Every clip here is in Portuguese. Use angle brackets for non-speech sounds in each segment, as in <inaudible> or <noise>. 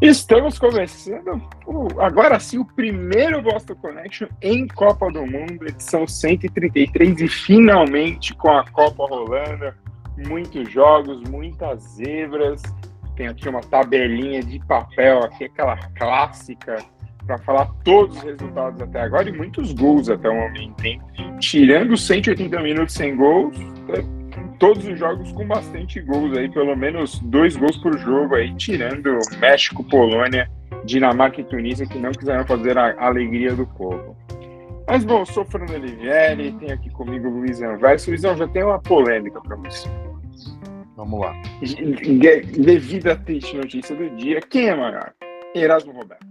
Estamos começando agora sim o primeiro Boston Connection em Copa do Mundo, edição 133 e finalmente com a Copa rolando, muitos jogos, muitas zebras. Tem aqui uma tabelinha de papel, aqui aquela clássica para falar todos os resultados até agora e muitos gols até o momento, hein? Tirando 180 minutos sem gols, todos os jogos com bastante gols aí, pelo menos dois gols por jogo aí, tirando México, Polônia, Dinamarca e Tunísia, que não quiseram fazer a alegria do povo. Mas bom, sou Fernando Olivieri, tem aqui comigo o Luiz Anverso. Luizão, já tem uma polêmica para você. Vamos lá. Devido à triste notícia do dia, quem é maior? Erasmo Roberto.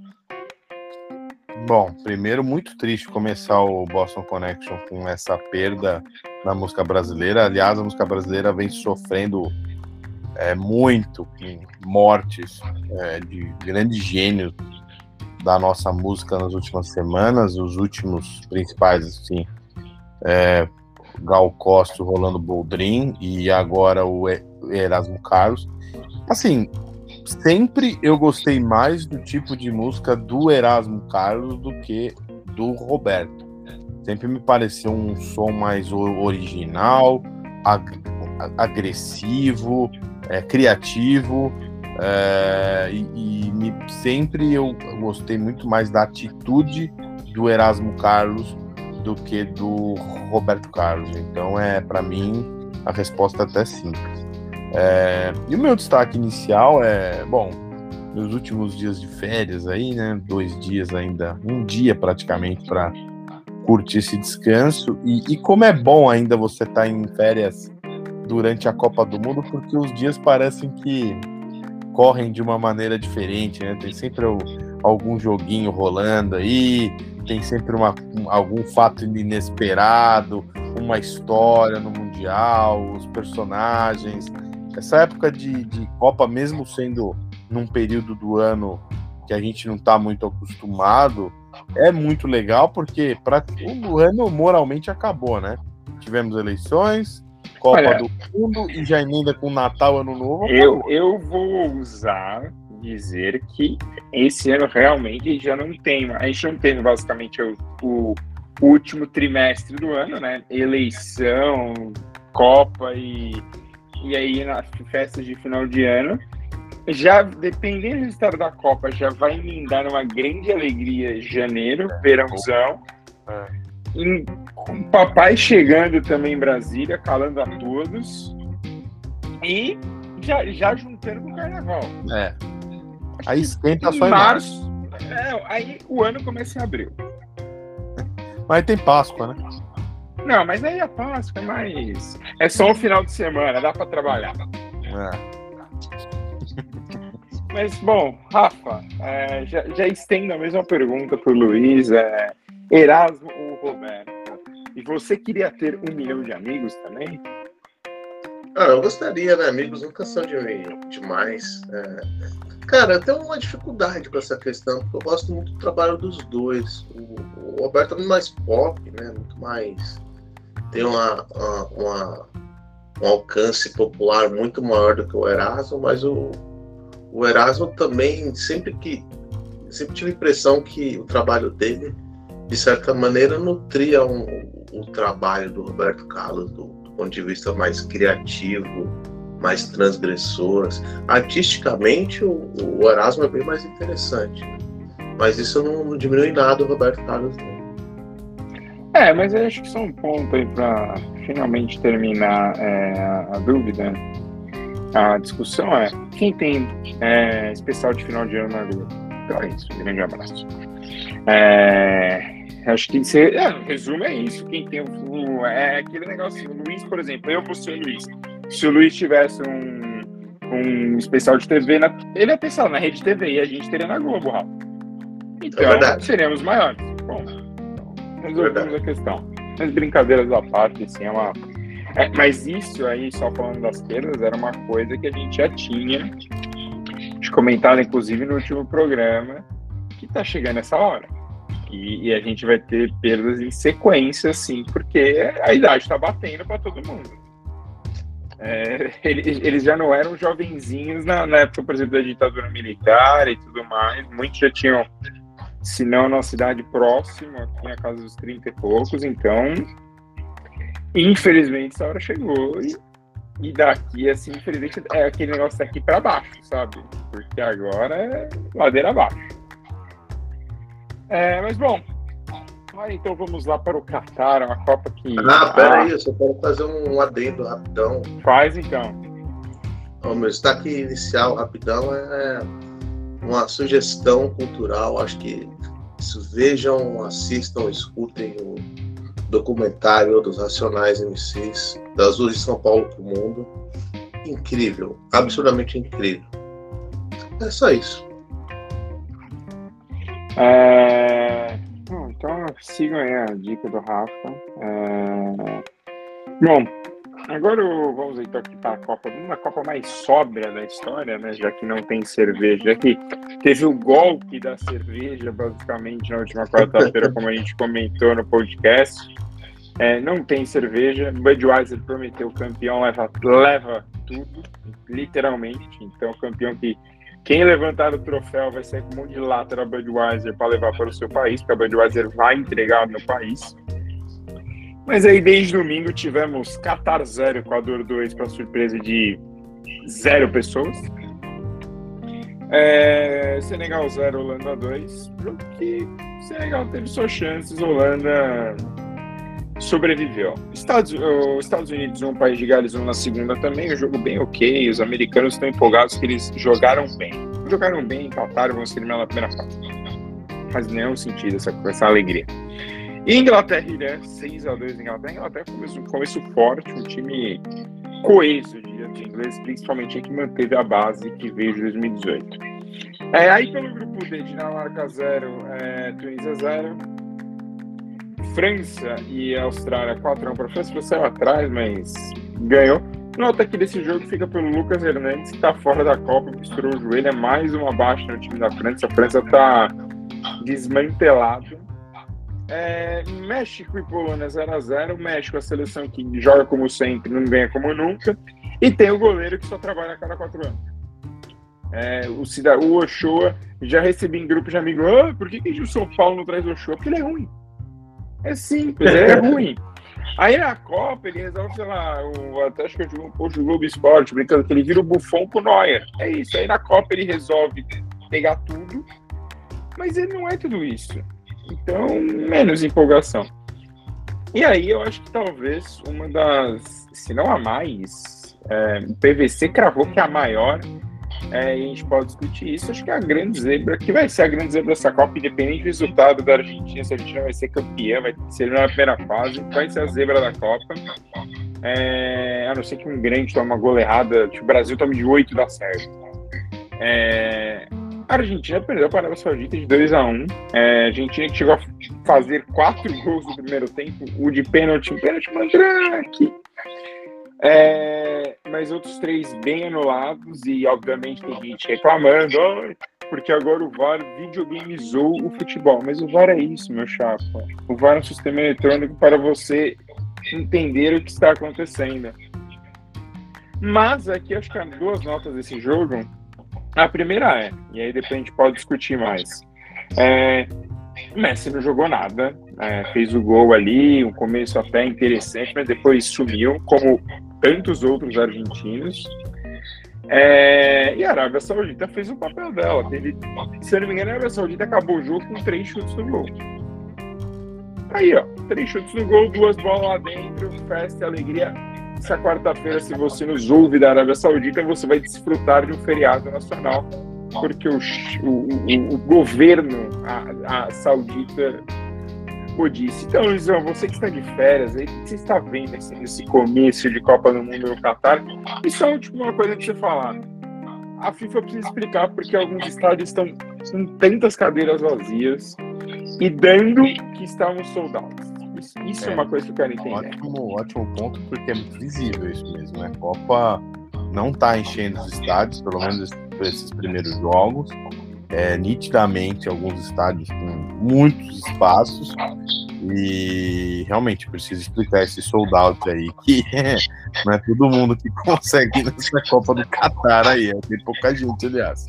Bom, primeiro, muito triste começar o Boston Connection com essa perda na música brasileira. Aliás, a música brasileira vem sofrendo é, muito com mortes é, de grandes gênios da nossa música nas últimas semanas. Os últimos principais, assim, é, Gal Costa, Rolando Boldrin e agora o Erasmo Carlos. Assim, sempre eu gostei mais do tipo de música do Erasmo Carlos do que do Roberto. Sempre me pareceu um som mais original, ag agressivo, é, criativo. É, e, e me, sempre eu gostei muito mais da atitude do Erasmo Carlos do que do Roberto Carlos. Então é para mim a resposta é até simples. É, e o meu destaque inicial é, bom, meus últimos dias de férias aí, né? Dois dias ainda, um dia praticamente para curtir esse descanso. E, e, como é bom ainda você estar tá em férias durante a Copa do Mundo, porque os dias parecem que correm de uma maneira diferente, né? Tem sempre o, algum joguinho rolando aí, tem sempre uma, um, algum fato inesperado, uma história no Mundial, os personagens essa época de, de Copa, mesmo sendo num período do ano que a gente não está muito acostumado, é muito legal porque pra, o ano moralmente acabou, né? Tivemos eleições, Copa Olha, do Mundo e já emenda com Natal, Ano Novo. Eu, eu vou usar dizer que esse ano realmente já não tem, a gente não teve basicamente o, o último trimestre do ano, né? Eleição, Copa e e aí nas festas de final de ano, já dependendo do resultado da Copa, já vai emendar uma grande alegria janeiro, é, verãozão. É. E, com o papai chegando também em Brasília, calando a todos. E já, já juntando com o carnaval. É. Aí esquenta só em março. É, aí o ano começa em abril. <laughs> Mas tem Páscoa, né? Não, mas aí a Páscoa é mais. É só um final de semana, dá para trabalhar. É. Mas, bom, Rafa, é, já, já estendo a mesma pergunta para o Luiz. É, Erasmo ou Roberto? E você queria ter um milhão de amigos também? Ah, eu gostaria, né? Amigos nunca são de, demais. É... Cara, eu tenho uma dificuldade com essa questão, porque eu gosto muito do trabalho dos dois. O, o Roberto é muito mais pop, né? Muito mais tem uma, uma, uma, um alcance popular muito maior do que o Erasmo, mas o, o Erasmo também, sempre que. Sempre tive a impressão que o trabalho dele, de certa maneira, nutria um, o trabalho do Roberto Carlos, do, do ponto de vista mais criativo, mais transgressor. Artisticamente, o, o Erasmo é bem mais interessante. Mas isso não, não diminui nada o Roberto Carlos, não. É, mas eu acho que só um ponto aí para finalmente terminar é, a dúvida. A discussão é quem tem é, especial de final de ano na Lua. Então é isso, um grande abraço. É, acho que você, é, o resumo é isso. Quem tem o, é aquele negócio. O Luiz, por exemplo, eu vou ser o Luiz. Se o Luiz tivesse um, um especial de TV, na, ele ia pensar na rede TV e a gente teria na Globo, Rafa. Então, é seremos maiores. Bom, resolvemos a questão. Mas brincadeiras à parte, assim, é uma. É, mas isso aí, só falando das perdas, era uma coisa que a gente já tinha comentado, inclusive, no último programa, que tá chegando essa hora. E, e, a gente vai ter perdas em sequência, assim, porque a idade tá batendo para todo mundo. É, eles, eles já não eram jovenzinhos na, na, época, por exemplo, da ditadura militar e tudo mais. Muitos já tinham, se não na cidade próxima, aqui na casa dos 30 e poucos. Então, infelizmente, essa hora chegou. E, e daqui, assim, infelizmente, é aquele negócio daqui para baixo, sabe? Porque agora é ladeira abaixo. É, mas bom, ah, então vamos lá para o Qatar, uma Copa que. Ah, peraí, eu só quero fazer um adendo rapidão. Faz então. O meu destaque inicial, rapidão, é uma sugestão cultural. Acho que vejam, assistam, escutem o documentário dos Racionais MCs, das ruas de São Paulo para o mundo. Incrível, absurdamente incrível. É só isso. É... então sigam aí a dica do Rafa. É... Bom, agora vamos então aqui para a Copa, uma Copa mais sóbria da história, né? Já que não tem cerveja aqui. Teve o golpe da cerveja, basicamente, na última quarta-feira, como a gente comentou no podcast. É, não tem cerveja. Budweiser prometeu campeão leva, leva tudo, literalmente. Então, campeão que quem levantar o troféu vai sair com um monte de lata da Budweiser para levar para o seu país, porque a Budweiser vai entregar no país. Mas aí, desde domingo, tivemos Qatar 0, Equador 2, para surpresa de zero pessoas. É, Senegal 0, Holanda 2. Jogo Senegal teve suas chances, Holanda sobreviveu. Estados, os Estados Unidos, um país de Gales, um na segunda também, um jogo bem ok. Os americanos estão empolgados que eles jogaram bem. Jogaram bem, empataram, vão se eliminar na primeira fase. Faz nenhum sentido essa, essa alegria. E Inglaterra e Irã, 6x2 Inglaterra. Inglaterra começou um começo forte, um time coeso, diria de inglês, principalmente que manteve a base que veio de 2018. É, aí pelo grupo D, Dinamarca 0, é, Tunísia 0, França e Austrália 4x1 para a França. Você saiu atrás, mas ganhou. Nota que desse jogo fica pelo Lucas Hernandes, que está fora da Copa, misturou o joelho. É mais uma baixa no time da França. A França está desmantelada. É, México e Polônia 0x0. México, a seleção que joga como sempre, não ganha como nunca. E tem o goleiro que só trabalha a cada quatro anos. É, o, Cida, o Ochoa, já recebi em grupo de amigos, ah, por que, que o São Paulo não traz o Ochoa? Porque ele é ruim. É simples, é <laughs> ruim. Aí na Copa ele resolve, sei lá, o Atlético de um posto Globo Esporte, brincando que ele vira o bufão pro Neuer. É isso. Aí na Copa ele resolve pegar tudo, mas ele não é tudo isso. Então, menos empolgação. E aí eu acho que talvez uma das, se não a mais, é, o PVC cravou que é a maior é, a gente pode discutir isso. Acho que é a grande zebra, que vai ser a grande zebra dessa Copa, independente do resultado da Argentina, se a Argentina vai ser campeã, vai ser na primeira fase, vai ser a zebra da Copa. É, a não ser que um grande tome uma gola errada, tipo, o Brasil tome de 8 dá certo. É, a Argentina perdeu para a Arábia Saudita de 2 a 1 é, A Argentina que chegou a fazer 4 <laughs> gols no primeiro tempo, o de pênalti, um pênalti mandrake. É, mas outros três bem anulados e, obviamente, tem gente reclamando, porque agora o VAR videogameizou o futebol. Mas o VAR é isso, meu chapa. O VAR é um sistema eletrônico para você entender o que está acontecendo. Mas aqui acho que há duas notas desse jogo. A primeira é, e aí depois a gente pode discutir mais. É, Messi não jogou nada, é, fez o gol ali, um começo até interessante, mas depois sumiu, como tantos outros argentinos. É, e a Arábia Saudita fez o papel dela. Teve, se eu não me engano, a Arábia Saudita acabou o jogo com três chutes no gol. Aí, ó, três chutes no gol, duas bolas lá dentro, festa e alegria. Essa quarta-feira, se você nos ouve da Arábia Saudita, você vai desfrutar de um feriado nacional, porque o, o, o, governo, a, a saudita, o disse. Então, Luizão, você que está de férias, aí, o que você está vendo assim, nesse começo de Copa do Mundo no Catar? Isso é tipo, uma coisa que você falar. A FIFA precisa explicar porque alguns estádios estão com tantas cadeiras vazias e dando que estavam soldados. Isso, isso é, é, uma coisa que eu quero entender. Ótimo, ótimo ponto, porque é visível isso mesmo. Né? A Copa não está enchendo os estádios, pelo menos esses primeiros jogos é, nitidamente alguns estádios com muitos espaços E realmente preciso explicar esse sold out aí, que <laughs> não é todo mundo que <laughs> consegue nessa Copa do Catar aí, é, tem pouca gente, aliás.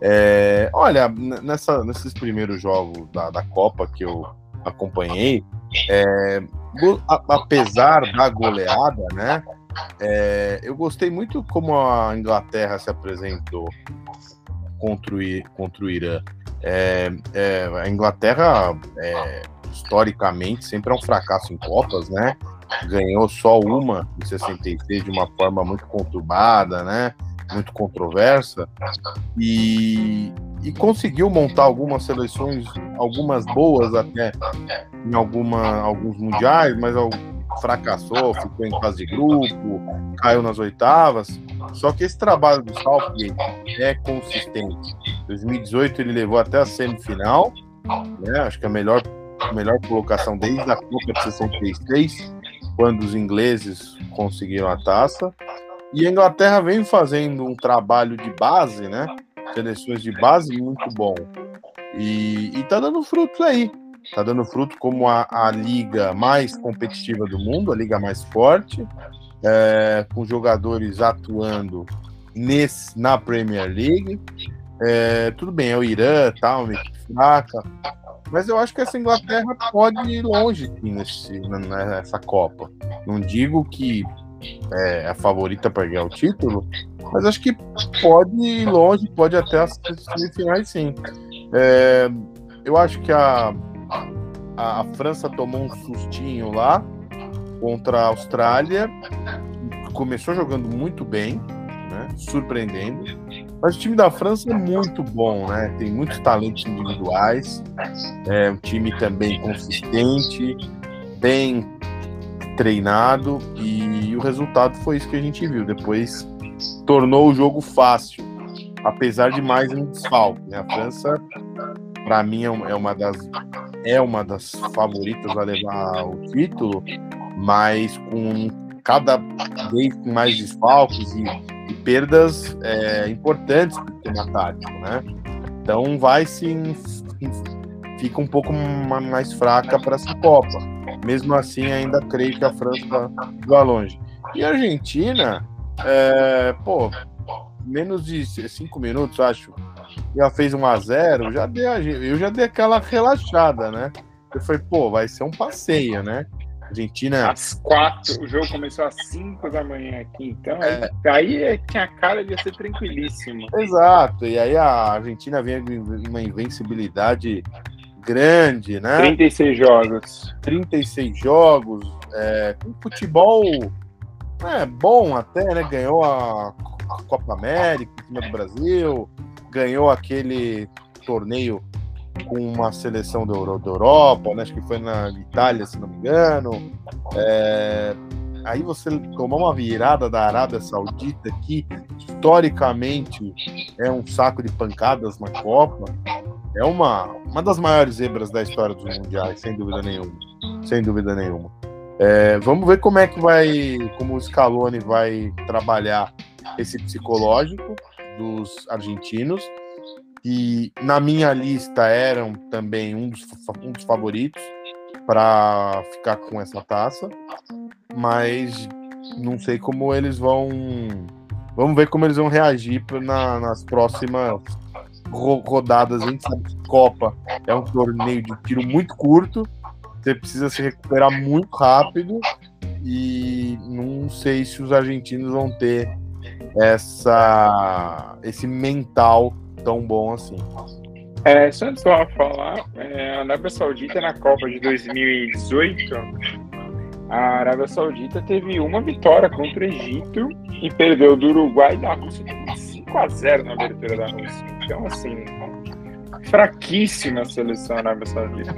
É, olha, nessa, nesses primeiros jogos da, da Copa que eu acompanhei, é, apesar da goleada, né? É, eu gostei muito como a Inglaterra se apresentou contra o, contra o Irã. É, é, a Inglaterra, é, historicamente, sempre é um fracasso em Copas, né? Ganhou só uma em 66 de uma forma muito conturbada, né? Muito controversa. E, e conseguiu montar algumas seleções, algumas boas até em alguma, alguns mundiais, mas fracassou, ficou em fase de grupo, caiu nas oitavas. Só que esse trabalho do Southgate é consistente. 2018 ele levou até a semifinal, né? Acho que a melhor, a melhor colocação desde a Copa de 66, quando os ingleses conseguiram a taça. E a Inglaterra vem fazendo um trabalho de base, né? Seleções de base muito bom. E, e tá dando frutos aí está dando fruto como a, a, liga mais competitiva do mundo, a liga mais forte, é, com jogadores atuando nesse, na Premier League. É, tudo bem, é o Irã, tal, equipe fraca, mas eu acho que essa Inglaterra pode ir longe nesse, nessa Copa. Não digo que é a favorita para ganhar o título, mas acho que pode ir longe, pode até as semifinais sim. É, eu acho que a, a, a França tomou um sustinho lá contra a Austrália. Começou jogando muito bem, né? surpreendendo. Mas o time da França é muito bom, né? Tem muitos talentos individuais. É um time também consistente, bem treinado e o resultado foi isso que a gente viu. Depois tornou o jogo fácil, apesar de mais um desfalque. Né? A França, para mim, é uma das é uma das favoritas a levar o título, mas com cada vez mais desfalques e, e perdas é, importantes tema tático, né? Então vai se fica um pouco mais fraca para essa Copa. Mesmo assim, ainda creio que a França vai longe. E a Argentina, é, pô, menos de cinco minutos, acho, já fez 1 a 0 já dei, eu já dei aquela relaxada, né? Eu falei, pô, vai ser um passeio, né? Argentina. Às quatro, o jogo começou às 5 da manhã aqui, então é. aí, aí tinha cara de ser tranquilíssimo. Exato, e aí a Argentina vem uma invencibilidade grande, né? 36 jogos. 36 jogos, é, com futebol é, bom até, né? Ganhou a, a Copa América em cima do Brasil, ganhou aquele torneio com uma seleção da, da Europa, né? acho que foi na Itália, se não me engano. É... Aí você tomar uma virada da Arábia Saudita, que historicamente é um saco de pancadas na Copa, é uma, uma das maiores zebras da história dos mundiais, sem dúvida nenhuma. Sem dúvida nenhuma. É, vamos ver como é que vai, como o Scaloni vai trabalhar esse psicológico dos argentinos, que na minha lista eram também um dos, um dos favoritos para ficar com essa taça, mas não sei como eles vão. Vamos ver como eles vão reagir na, nas próximas rodadas. A gente sabe que Copa é um torneio de tiro muito curto, você precisa se recuperar muito rápido e não sei se os argentinos vão ter essa esse mental tão bom assim. É, só antes de falar, é, a Arábia Saudita na Copa de 2018, a Arábia Saudita teve uma vitória contra o Egito e perdeu do Uruguai da Rússia 5 a 0 na abertura da Rússia. Então, assim, fraquíssima a seleção Arábia Saudita.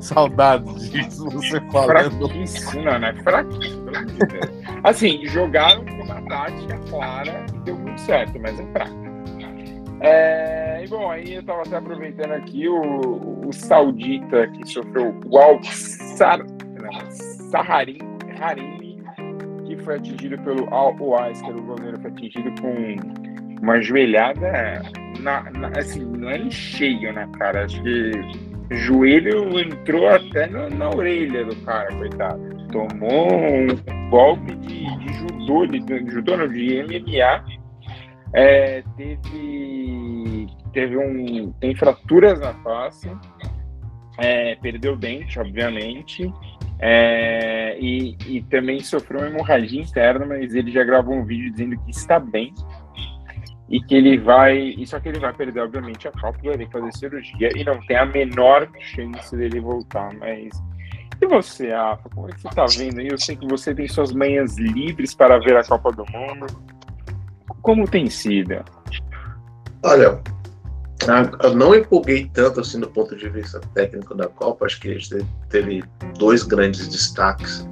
Saudades disso, você falando. Fraquíssima, né? Fraquíssima, Assim, jogaram com uma tática clara e deu muito certo, mas é fraco. É, e bom, aí eu estava até aproveitando aqui o, o saudita que sofreu o Al Saharim, Harimi, que foi atingido pelo Al Oais, que era o goleiro, foi atingido com uma joelhada, na, na, assim, não é em cheio na cara, acho que joelho entrou até na, na orelha do cara, coitado. Tomou um golpe de, de judô, de, de judô não, de MMA. É, teve teve um tem fraturas na face, é, perdeu o dente, obviamente, é, e, e também sofreu uma hemorragia interna, mas ele já gravou um vídeo dizendo que está bem e que ele vai. Só que ele vai perder, obviamente, a Copa, vai fazer cirurgia e não tem a menor chance dele voltar. Mas. E você, Afa, como é que você tá vendo? Eu sei que você tem suas manhãs livres para ver a Copa do Mundo. Como tem sido? Olha, eu não empolguei tanto assim do ponto de vista técnico da Copa. Acho que a gente teve dois grandes destaques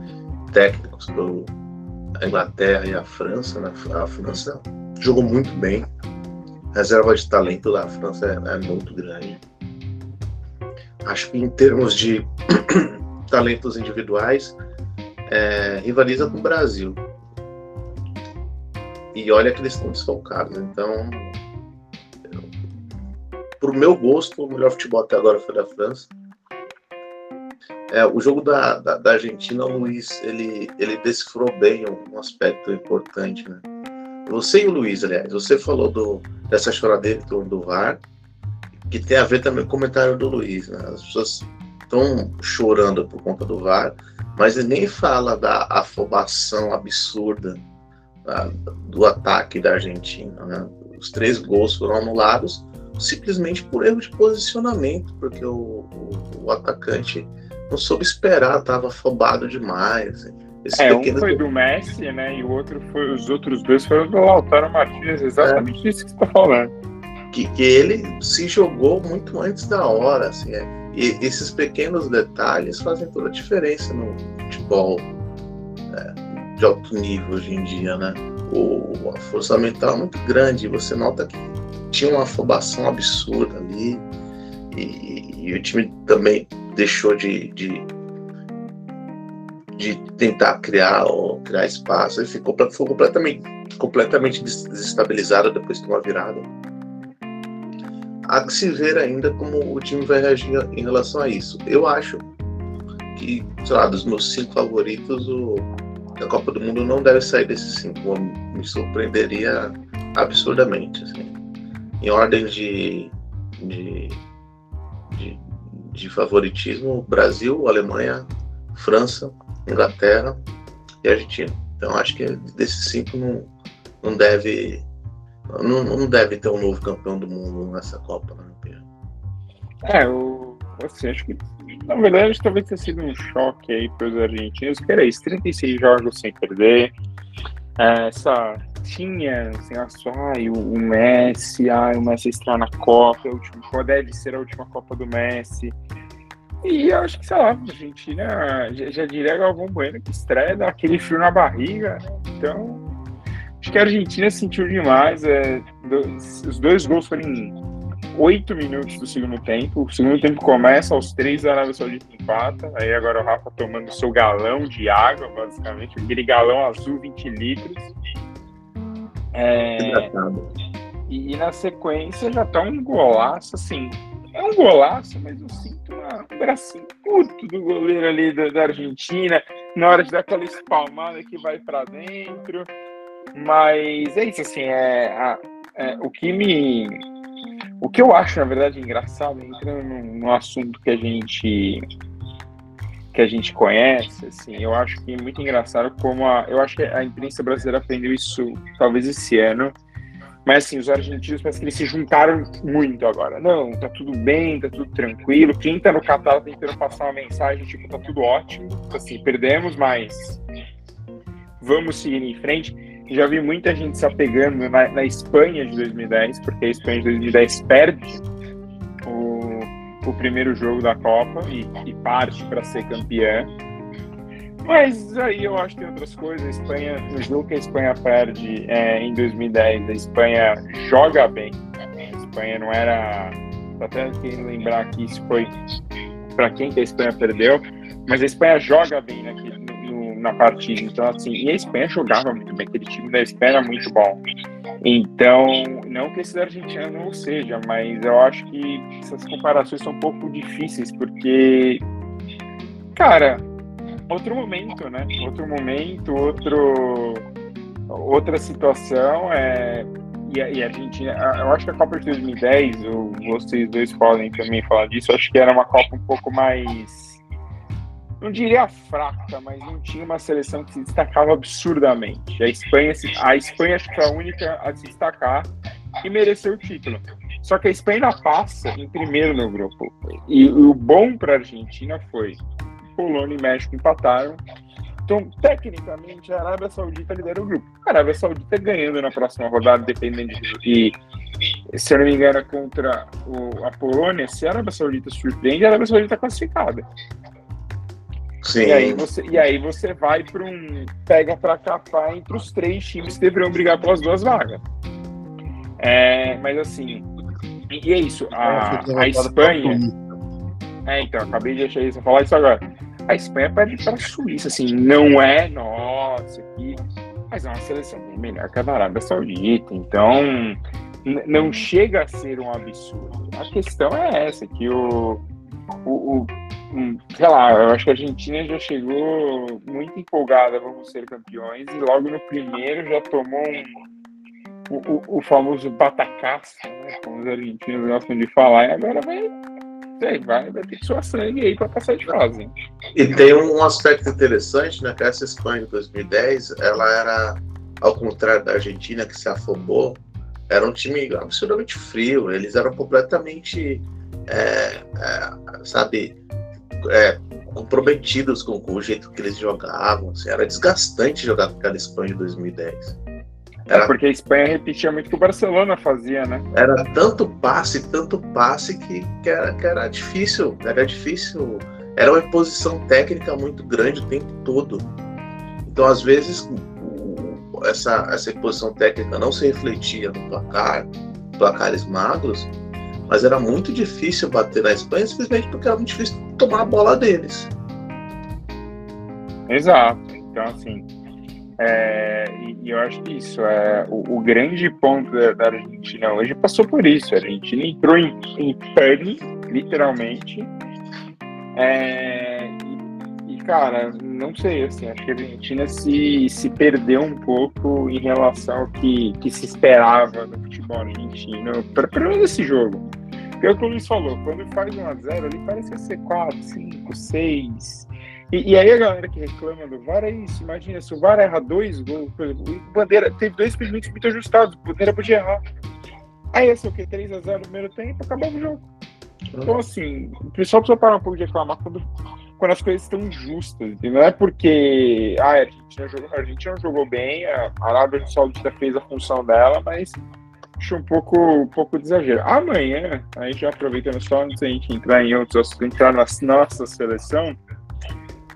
técnicos a Inglaterra e a França. Né? A França jogou muito bem. A reserva de talento da França é, é muito grande. Acho que em termos de <coughs> talentos individuais, é, rivaliza com o Brasil. E olha que eles estão desfalcados. Então, pro meu gosto, o melhor futebol até agora foi da França. É, o jogo da, da, da, Argentina, o Luiz, ele, ele decifrou bem um, aspecto importante, né? Você e o Luiz, aliás, você falou do, dessa choradeira do, do VAR, que tem a ver também com o comentário do Luiz, né? As pessoas estão chorando por conta do VAR, mas ele nem fala da afobação absurda tá? do ataque da Argentina, né? Os três gols foram anulados simplesmente por erro de posicionamento, porque o, o, o atacante não soube esperar, estava afobado demais. Esse é, um foi do Messi, né? E o outro foi, os outros dois foram do Lautaro Martins, exatamente é. isso que você está falando. Que, que ele se jogou muito antes da hora, assim. É. E esses pequenos detalhes fazem toda a diferença no futebol é, de alto nível hoje em dia, né? O, a força mental é muito grande, você nota que tinha uma afobação absurda ali. E, e o time também deixou de, de, de, tentar criar ou criar espaço. Ele ficou, ficou completamente, completamente desestabilizado depois de uma virada. Há que se ver ainda como o time vai reagir em relação a isso. Eu acho que, sei lá, dos meus cinco favoritos, o, a Copa do Mundo não deve sair desses cinco. Me surpreenderia absurdamente. Assim em ordem de, de, de, de favoritismo, Brasil, Alemanha, França, Inglaterra e Argentina. Então acho que desses cinco não, não deve não, não deve ter um novo campeão do mundo nessa Copa, na. É, eu assim, acho que na verdade talvez tenha sido um choque aí para os argentinos, que era isso, 36 jogos sem perder, é, essa tinha, assim, ah, só, ai, o, Messi, ai, o Messi estrear na Copa, é última, deve ser a última Copa do Messi. E eu acho que, sei lá, a Argentina já, já diria Galvão Bueno que estreia dá aquele frio na barriga, né? Então, acho que a Argentina sentiu demais. É, dois, os dois gols foram em oito minutos do segundo tempo. O segundo tempo começa aos três da Arábia Saudita empata. Aí agora o Rafa tomando seu galão de água, basicamente, aquele galão azul, 20 litros. É, e, e, na sequência já tá um golaço, assim. É um golaço, mas eu sinto uma, um bracinho curto do goleiro ali da, da, Argentina, na hora de dar aquela espalmada que vai para dentro. Mas é isso, assim, é, é, o que me. O que eu acho, na verdade, engraçado, entrando no assunto que a gente que a gente conhece, assim, eu acho que é muito engraçado como a, eu acho que a imprensa brasileira aprendeu isso talvez esse ano, mas assim, os argentinos parece que eles se juntaram muito agora. Não, tá tudo bem, tá tudo tranquilo. Quem tá no Catar tá tentando passar uma mensagem, tipo, tá tudo ótimo. Assim, perdemos, mas vamos seguir em frente. Já vi muita gente se apegando na, na Espanha de 2010, porque a Espanha de 2010 perde o primeiro jogo da Copa e, e parte para ser campeã. Mas aí eu acho que tem outras coisas. A Espanha, no jogo que a Espanha perde é, em 2010, a Espanha joga bem. A Espanha não era. Tô até querendo lembrar aqui se foi para quem que a Espanha perdeu, mas a Espanha joga bem no, na partida. Então, assim, e a Espanha jogava muito bem, aquele time da Espanha era muito bom. Então, não que esse da Argentina não seja, mas eu acho que essas comparações são um pouco difíceis, porque, cara, outro momento, né? Outro momento, outro, outra situação. É, e, a, e a Argentina, eu acho que a Copa de 2010, vocês dois podem também falar disso, acho que era uma Copa um pouco mais não diria fraca, mas não tinha uma seleção que se destacava absurdamente. A Espanha, a Espanha acho que foi a única a se destacar e mereceu o título. Só que a Espanha passa em primeiro no grupo. E o bom para a Argentina foi Polônia e México empataram. Então, tecnicamente, a Arábia Saudita lidera o grupo. A Arábia Saudita ganhando na próxima rodada, dependendo de. Se eu não me engano, contra o, a Polônia, se a Arábia Saudita surpreende, a Arábia Saudita é classificada. Sim. E aí você, e aí você vai para um pega para capar entre os três times que deveriam brigar pelas duas vagas. É, mas assim, e é isso. A, a Espanha. É, então, acabei de achar isso, falar isso agora. A Espanha perde para a Suíça, assim, não é nossa aqui, mas é uma seleção bem melhor que a da Arábia Saudita. Então, não chega a ser um absurdo. A questão é essa, que o, o, o sei lá, eu acho que a Argentina já chegou muito empolgada, vamos ser campeões, e logo no primeiro já tomou um, o, o, famoso batacaço, né, como os argentinos gostam de falar, e agora vai, vai, vai ter suar sangue aí para passar de fase. E tem um aspecto interessante, né, que essa Espanha de 2010, ela era, ao contrário da Argentina, que se afobou, era um time absolutamente frio, eles eram completamente, é, é, sabe, é, comprometidos com, com, o jeito que eles jogavam. Assim, era desgastante jogar com aquela Espanha de 2010. É, era, é porque a Espanha repetia muito o que o Barcelona fazia, né? Era tanto passe, tanto passe que, que, era, que era difícil. Era difícil. Era uma imposição técnica muito grande o tempo todo. Então, às vezes, essa, essa imposição técnica não se refletia no placar, placares magros, mas era muito difícil bater na Espanha simplesmente porque era muito difícil tomar a bola deles. Exato. Então, assim, é, e, e, eu acho que isso é o, o grande ponto da, da, Argentina hoje passou por isso. A Argentina entrou em, em pane, literalmente. É, e, cara, não sei, assim, acho que a Argentina se, se perdeu um pouco em relação ao que, que se esperava no futebol argentino, pelo menos esse jogo. É o que o Luiz falou, quando faz 1x0 ali parece ser 4, 5, 6. E, e, aí a galera que reclama do VAR é isso. Imagina, se o VAR erra dois gols, o Bandeira teve dois experimentos muito ajustados, o Bandeira podia errar. Aí ia ser o quê? 3x0 no primeiro tempo, acabava o jogo. Então, assim, o pessoal precisa parar um pouco de reclamar quando, quando as coisas estão justas. E não é porque ah, a, Argentina jogou, a Argentina jogou bem, a Arábia Saudita fez a função dela, mas acho um pouco, um pouco de exagero. Amanhã, a gente já aproveitando só antes da gente entrar em outros entrar na nossa seleção,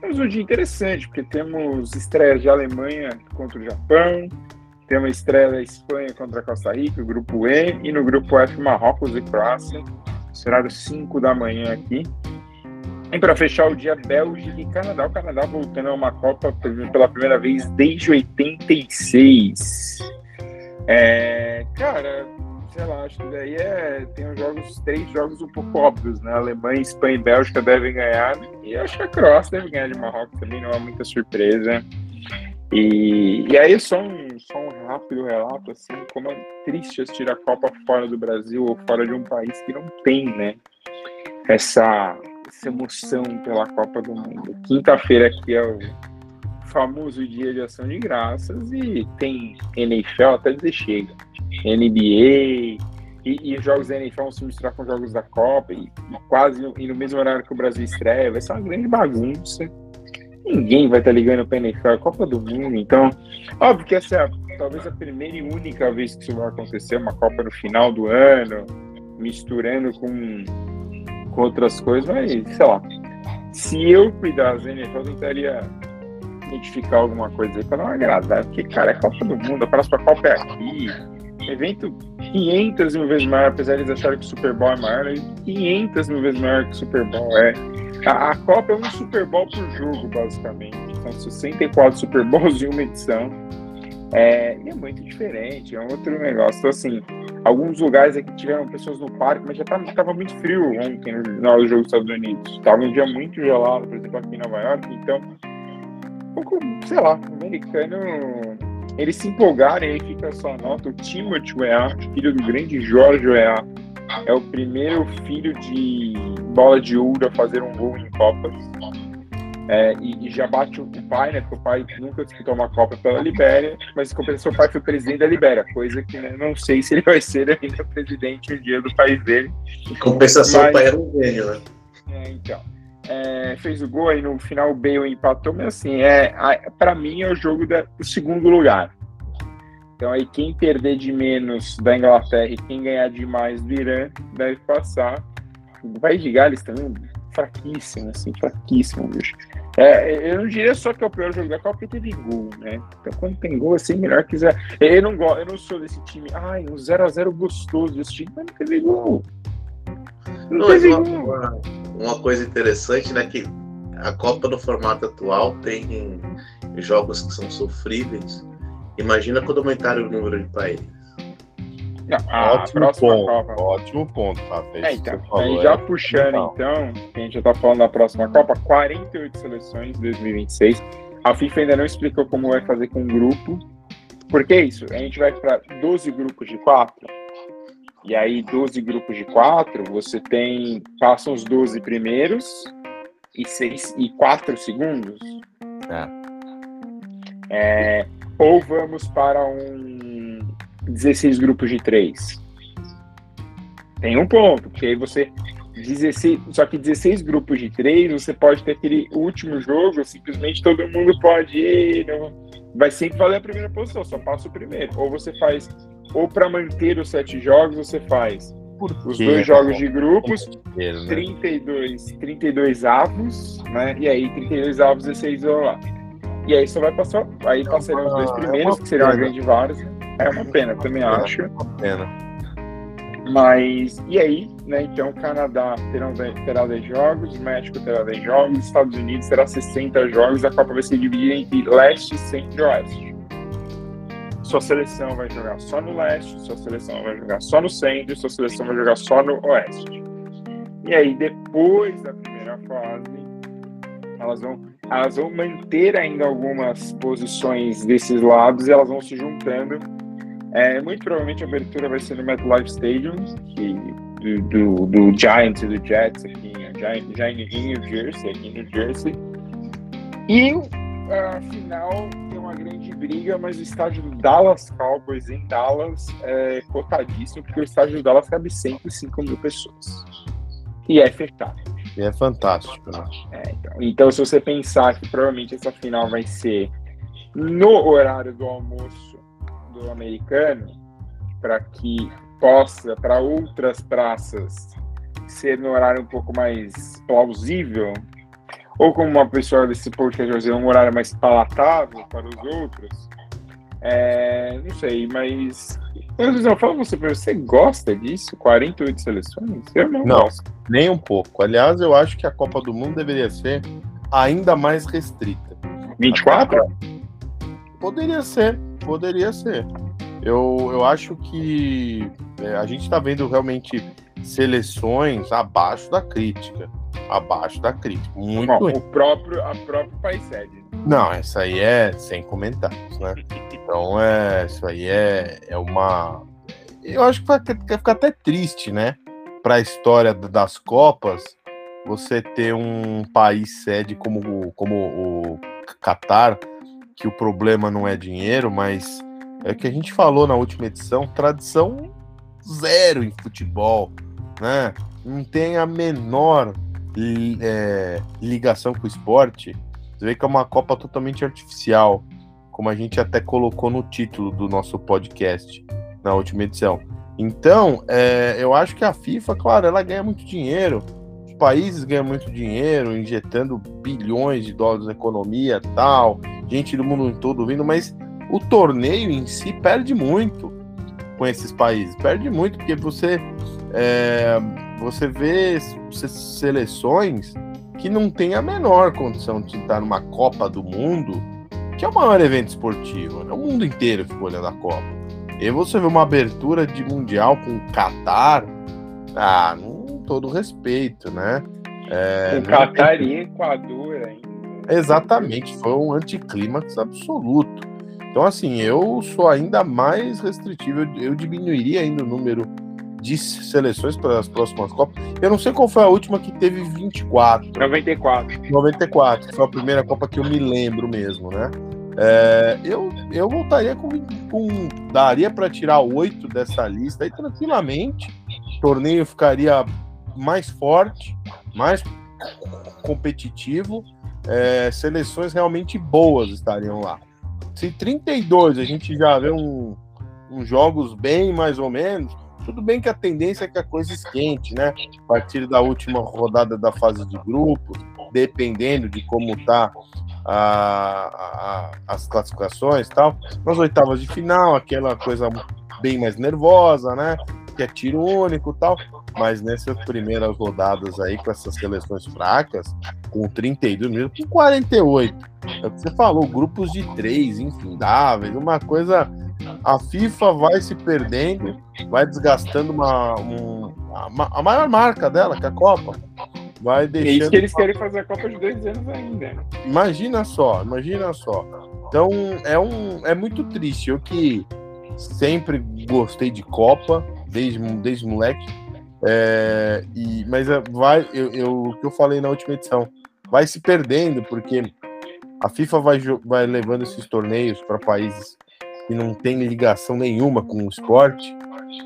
temos um dia interessante, porque temos estreias de Alemanha contra o Japão, temos estreia da Espanha contra a Costa Rica, grupo E, e no grupo F, Marrocos e Croácia, às 5 da manhã aqui. E para fechar o dia, Bélgica e Canadá. O Canadá voltando a uma Copa pela primeira vez desde 86. É, cara, sei lá, acho que daí é, tem os jogos, três jogos um pouco óbvios, né? Alemanha, Espanha e Bélgica devem ganhar, e acho que a Croácia deve ganhar de Marrocos também, não é muita surpresa. E, e aí só um, só um rápido relato, assim, como é triste assistir a Copa fora do Brasil ou fora de um país que não tem, né? Essa, essa emoção pela Copa do Mundo. Quinta-feira aqui é o famoso dia de ação de graças e tem NFL até dizer chega. NBA e, e os jogos da NFL vão se misturar com os jogos da Copa e, e quase no, e no mesmo horário que o Brasil estreia. Vai ser uma grande bagunça. Ninguém vai estar ligando para a NFL, a Copa do Mundo. Então, óbvio que essa é talvez a primeira e única vez que isso vai acontecer, uma Copa no final do ano, misturando com, com outras coisas, mas sei lá. Se eu cuidasse da NFL, eu tentaria identificar alguma coisa aí para não agradar, porque, cara, é Copa do Mundo, a próxima Copa é aqui. Evento 500 mil vezes maior, apesar de eles acharem que o Super Bowl é maior, 500 mil vezes maior que o Super Bowl é. A, a Copa é um Super Bowl por jogo, basicamente. são 64 Super Bowls em uma edição. É, e é muito diferente, é um outro negócio. Então, assim, alguns lugares aqui tiveram pessoas no parque, mas já estava muito frio ontem no hora do jogo dos Estados Unidos. Estava um dia muito gelado, por exemplo, aqui em Nova York. Então, sei lá, o americano, eles se empolgaram e aí fica a sua nota. O Timothy Weah, filho do grande Jorge Weah, é o primeiro filho de bola de ouro a fazer um gol em Copas. É, e, e, já bate o pai, né? Porque o pai nunca disputou uma Copa pela Libéria, mas em compensação, o pai foi presidente da Libéria, coisa que né, não sei se ele vai ser ainda presidente um dia do país dele. Em compensação, mas, o pai era um gênio, né? É, então. É, fez o gol aí no final o Bale empatou, mas assim, é, para mim é o jogo da, do segundo lugar. Então aí quem perder de menos da Inglaterra e quem ganhar de mais do Irã deve passar. O País de Gales também fraquíssimo, assim, fraquíssimo, bicho. É, eu não diria só que é o pior jogo da Copa porque teve gol, né? Então quando tem gol, assim, melhor que zero. Eu não, gosto, eu não sou desse time, ai, um 0x0 gostoso desse time, mas não teve gol. Não, não teve gol. Uma, coisa interessante, né, que a Copa no formato atual tem jogos que são sofríveis Imagina quando aumentarem o número de países. Não, ótimo, ponto, Copa. ótimo ponto, tá? É, então, aí já é puxando, então, a gente já tá falando da próxima Copa, 48 seleções 2026. A FIFA ainda não explicou como vai fazer com o grupo. Porque é isso, a gente vai para 12 grupos de 4. E aí, 12 grupos de 4, você tem. Passam os 12 primeiros e, seis, e 4 segundos. É. É, ou vamos para um 16 grupos de 3? Tem um ponto, porque aí você 16, só que 16 grupos de 3, você pode ter aquele último jogo, simplesmente todo mundo pode ir, não, vai sempre valer a primeira posição, só passa o primeiro. Ou você faz, ou para manter os sete jogos, você faz os dois jogos de grupos, 32, 32 avos, né? E aí 32 avos, 16 vão lá. E aí só vai passar. Aí passarão os dois é primeiros, é que seriam a grande várzea. É uma pena, também é acho. É uma pena. Mas, e aí, né? Então, Canadá terão, terá 10 jogos, México terá 10 jogos, Estados Unidos terá 60 jogos, a Copa vai ser dividida entre leste, centro e oeste. Sua seleção vai jogar só no leste, sua seleção vai jogar só no centro, sua seleção vai jogar só no oeste. E aí, depois da primeira fase, elas vão elas vão manter ainda algumas posições desses lados e elas vão se juntando. É, muito provavelmente a abertura vai ser no MetLife Stadium, que, do, do, do Giants e do Jets aqui em, Giant, em New Jersey, aqui em New Jersey. E a final uma grande briga, mas o estádio do Dallas Cowboys em Dallas é cotadíssimo, porque o estádio do Dallas cabe 105 mil pessoas. E é fechado. E é fantástico. Né? É, então, então, se você pensar que provavelmente essa final vai ser no horário do almoço do americano, para que possa, para outras praças, ser no horário um pouco mais plausível, ou como uma pessoa desse podcast dizer, um horário mais palatável para os outros, é, não sei, mas eu falo você, você gosta disso? 48 seleções? Eu não, não gosto. Nem um pouco. Aliás, eu acho que a Copa do Mundo deveria ser ainda mais restrita. 24? Poderia ser, poderia ser. Eu, eu acho que é, a gente está vendo realmente seleções abaixo da crítica. Abaixo da crítica. Muito Bom, o próprio, a próprio país sede. Não, essa aí é sem comentários, né? Então, é, isso aí é, é uma. Eu acho que vai, vai ficar até triste, né? Para a história das Copas, você ter um país sede como, como o Catar, que o problema não é dinheiro, mas é o que a gente falou na última edição: tradição zero em futebol, né? Não tem a menor é, ligação com o esporte. Você vê que é uma Copa totalmente artificial, como a gente até colocou no título do nosso podcast na última edição. Então, é, eu acho que a FIFA, claro, ela ganha muito dinheiro, os países ganham muito dinheiro, injetando bilhões de dólares na economia tal, gente do mundo todo vindo, mas o torneio em si perde muito com esses países, perde muito, porque você, é, você vê seleções que não tem a menor condição de estar numa Copa do Mundo, que é o maior evento esportivo, né? O mundo inteiro ficou olhando a Copa. E você vê uma abertura de Mundial com o Qatar, ah, com todo respeito, né? É, com Qatar tem... e Equador ainda. Exatamente, foi um anticlímax absoluto. Então, assim, eu sou ainda mais restritivo, eu diminuiria ainda o número de seleções para as próximas Copas. Eu não sei qual foi a última que teve 24. 94. 94, que foi a primeira Copa que eu me lembro mesmo, né? É, eu, eu voltaria com, com daria para tirar oito dessa lista aí tranquilamente. O torneio ficaria mais forte, mais competitivo. É, seleções realmente boas estariam lá. Se 32 a gente já vê um, uns jogos bem mais ou menos, tudo bem que a tendência é que a coisa esquente, né? A partir da última rodada da fase de grupos, dependendo de como tá a, a, as classificações e tal. Nas oitavas de final, aquela coisa bem mais nervosa, né? Que é tiro único e tal. Mas nessas primeiras rodadas aí, com essas seleções fracas, com 32 minutos, com 48. É o que você falou, grupos de três, infindáveis, uma coisa a FIFA vai se perdendo, vai desgastando uma, um, a, a, maior marca dela, que é a Copa. Vai deixando... É isso que eles querem fazer a Copa de dois anos ainda. Né? Imagina só, imagina só. Então é, um, é muito triste. Eu que sempre gostei de Copa, desde, desde moleque. É, e, mas é, vai, eu, eu, o que eu falei na última edição, vai se perdendo, porque a FIFA vai, vai levando esses torneios para países que não tem ligação nenhuma com o esporte,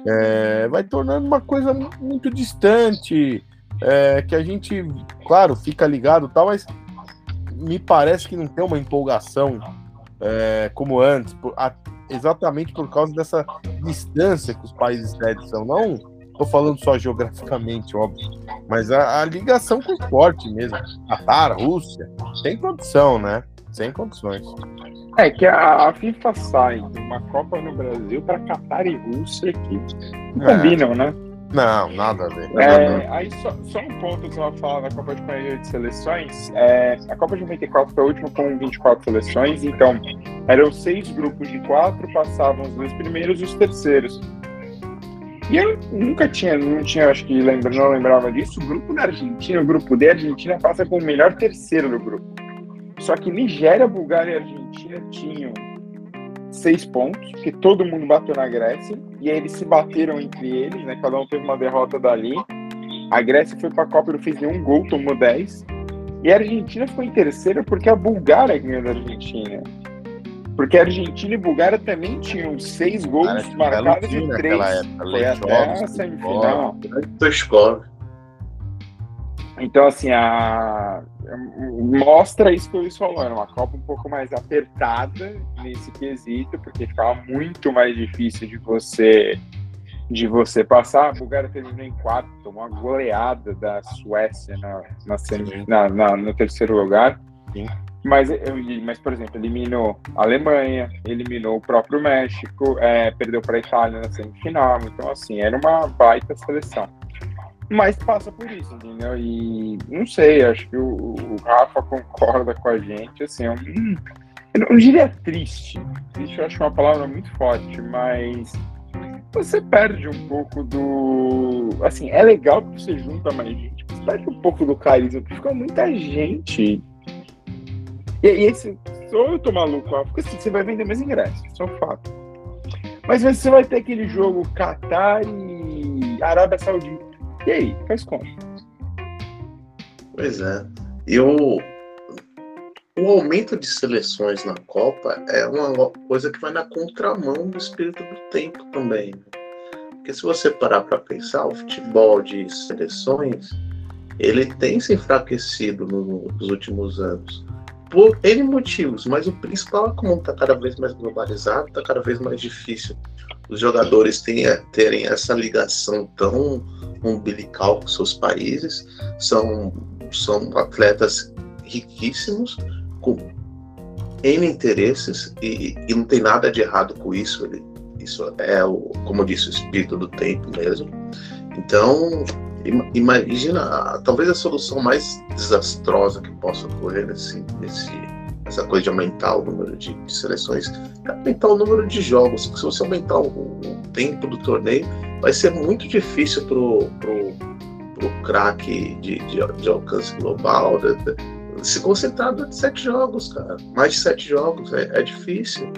é, vai tornando uma coisa muito distante, é, que a gente, claro, fica ligado tal, mas me parece que não tem uma empolgação é, como antes, por, a, exatamente por causa dessa distância que os países sedes são. Não estou falando só geograficamente, óbvio, mas a, a ligação com o esporte mesmo. Qatar, Rússia, tem condição, né? Sem condições. É que a, a FIFA sai de uma Copa no Brasil para Catar e Rússia que não é. combinam, né? Não, nada a ver. É, aí só, só, um ponto que você vai falar da Copa de Maioria de Seleções. É, a Copa de 94 foi a última com 24 seleções, então eram seis grupos de quatro, passavam os dois primeiros e os terceiros. E eu nunca tinha, não tinha, acho que lembra, não lembrava disso. O grupo da Argentina, o grupo D, a Argentina passa com o melhor terceiro do grupo. Só que Nigéria, Bulgária e Argentina tinham seis pontos, que todo mundo bateu na Grécia, e aí eles se bateram entre eles, né? Cada um teve uma derrota dali. A Grécia foi para a Copa e não fez nenhum gol, tomou 10. E a Argentina ficou em terceira porque a Bulgária ganhou da Argentina. Porque a Argentina e a Bulgária também tinham seis gols marcados em três. Foi até a semifinal. Então, assim, a... mostra isso que eu estou falando, uma Copa um pouco mais apertada nesse quesito, porque ficava muito mais difícil de você de você passar. A Bulgária terminou em quarto, tomou uma goleada da Suécia na, na, na, na no terceiro lugar. Sim. Mas, mas, por exemplo, eliminou a Alemanha, eliminou o próprio México, é, perdeu para a Itália na semifinal. Então, assim, era uma baita seleção. Mas passa por isso, entendeu? E não sei, acho que o, o Rafa concorda com a gente, assim, é um, eu não diria triste, triste eu acho uma palavra muito forte, mas você perde um pouco do. Assim, é legal que você junta mais gente, você perde um pouco do carisma, porque fica muita gente. E, e esse, sou eu tô maluco, porque assim, você vai vender mais ingressos, isso é um fato. Mas você vai ter aquele jogo Qatar e Arábia Saudita. E aí, faz como? Pois é. E o, o aumento de seleções na Copa é uma coisa que vai na contramão do espírito do tempo também. Né? Porque se você parar para pensar, o futebol de seleções ele tem se enfraquecido nos últimos anos por N motivos, mas o principal é como está cada vez mais globalizado, está cada vez mais difícil os jogadores tenha, terem essa ligação tão umbilical com seus países. São, são atletas riquíssimos, com N interesses, e, e não tem nada de errado com isso. Ele, isso é, o, como eu disse, o espírito do tempo mesmo. Então, Imagina, talvez a solução mais desastrosa que possa ocorrer nesse, nesse, essa coisa de aumentar o número de, de seleções é aumentar o número de jogos. Se você aumentar o, o tempo do torneio, vai ser muito difícil pro, pro, pro craque de, de, de, alcance global de, se concentrar em sete jogos, cara. Mais de sete jogos é, é difícil.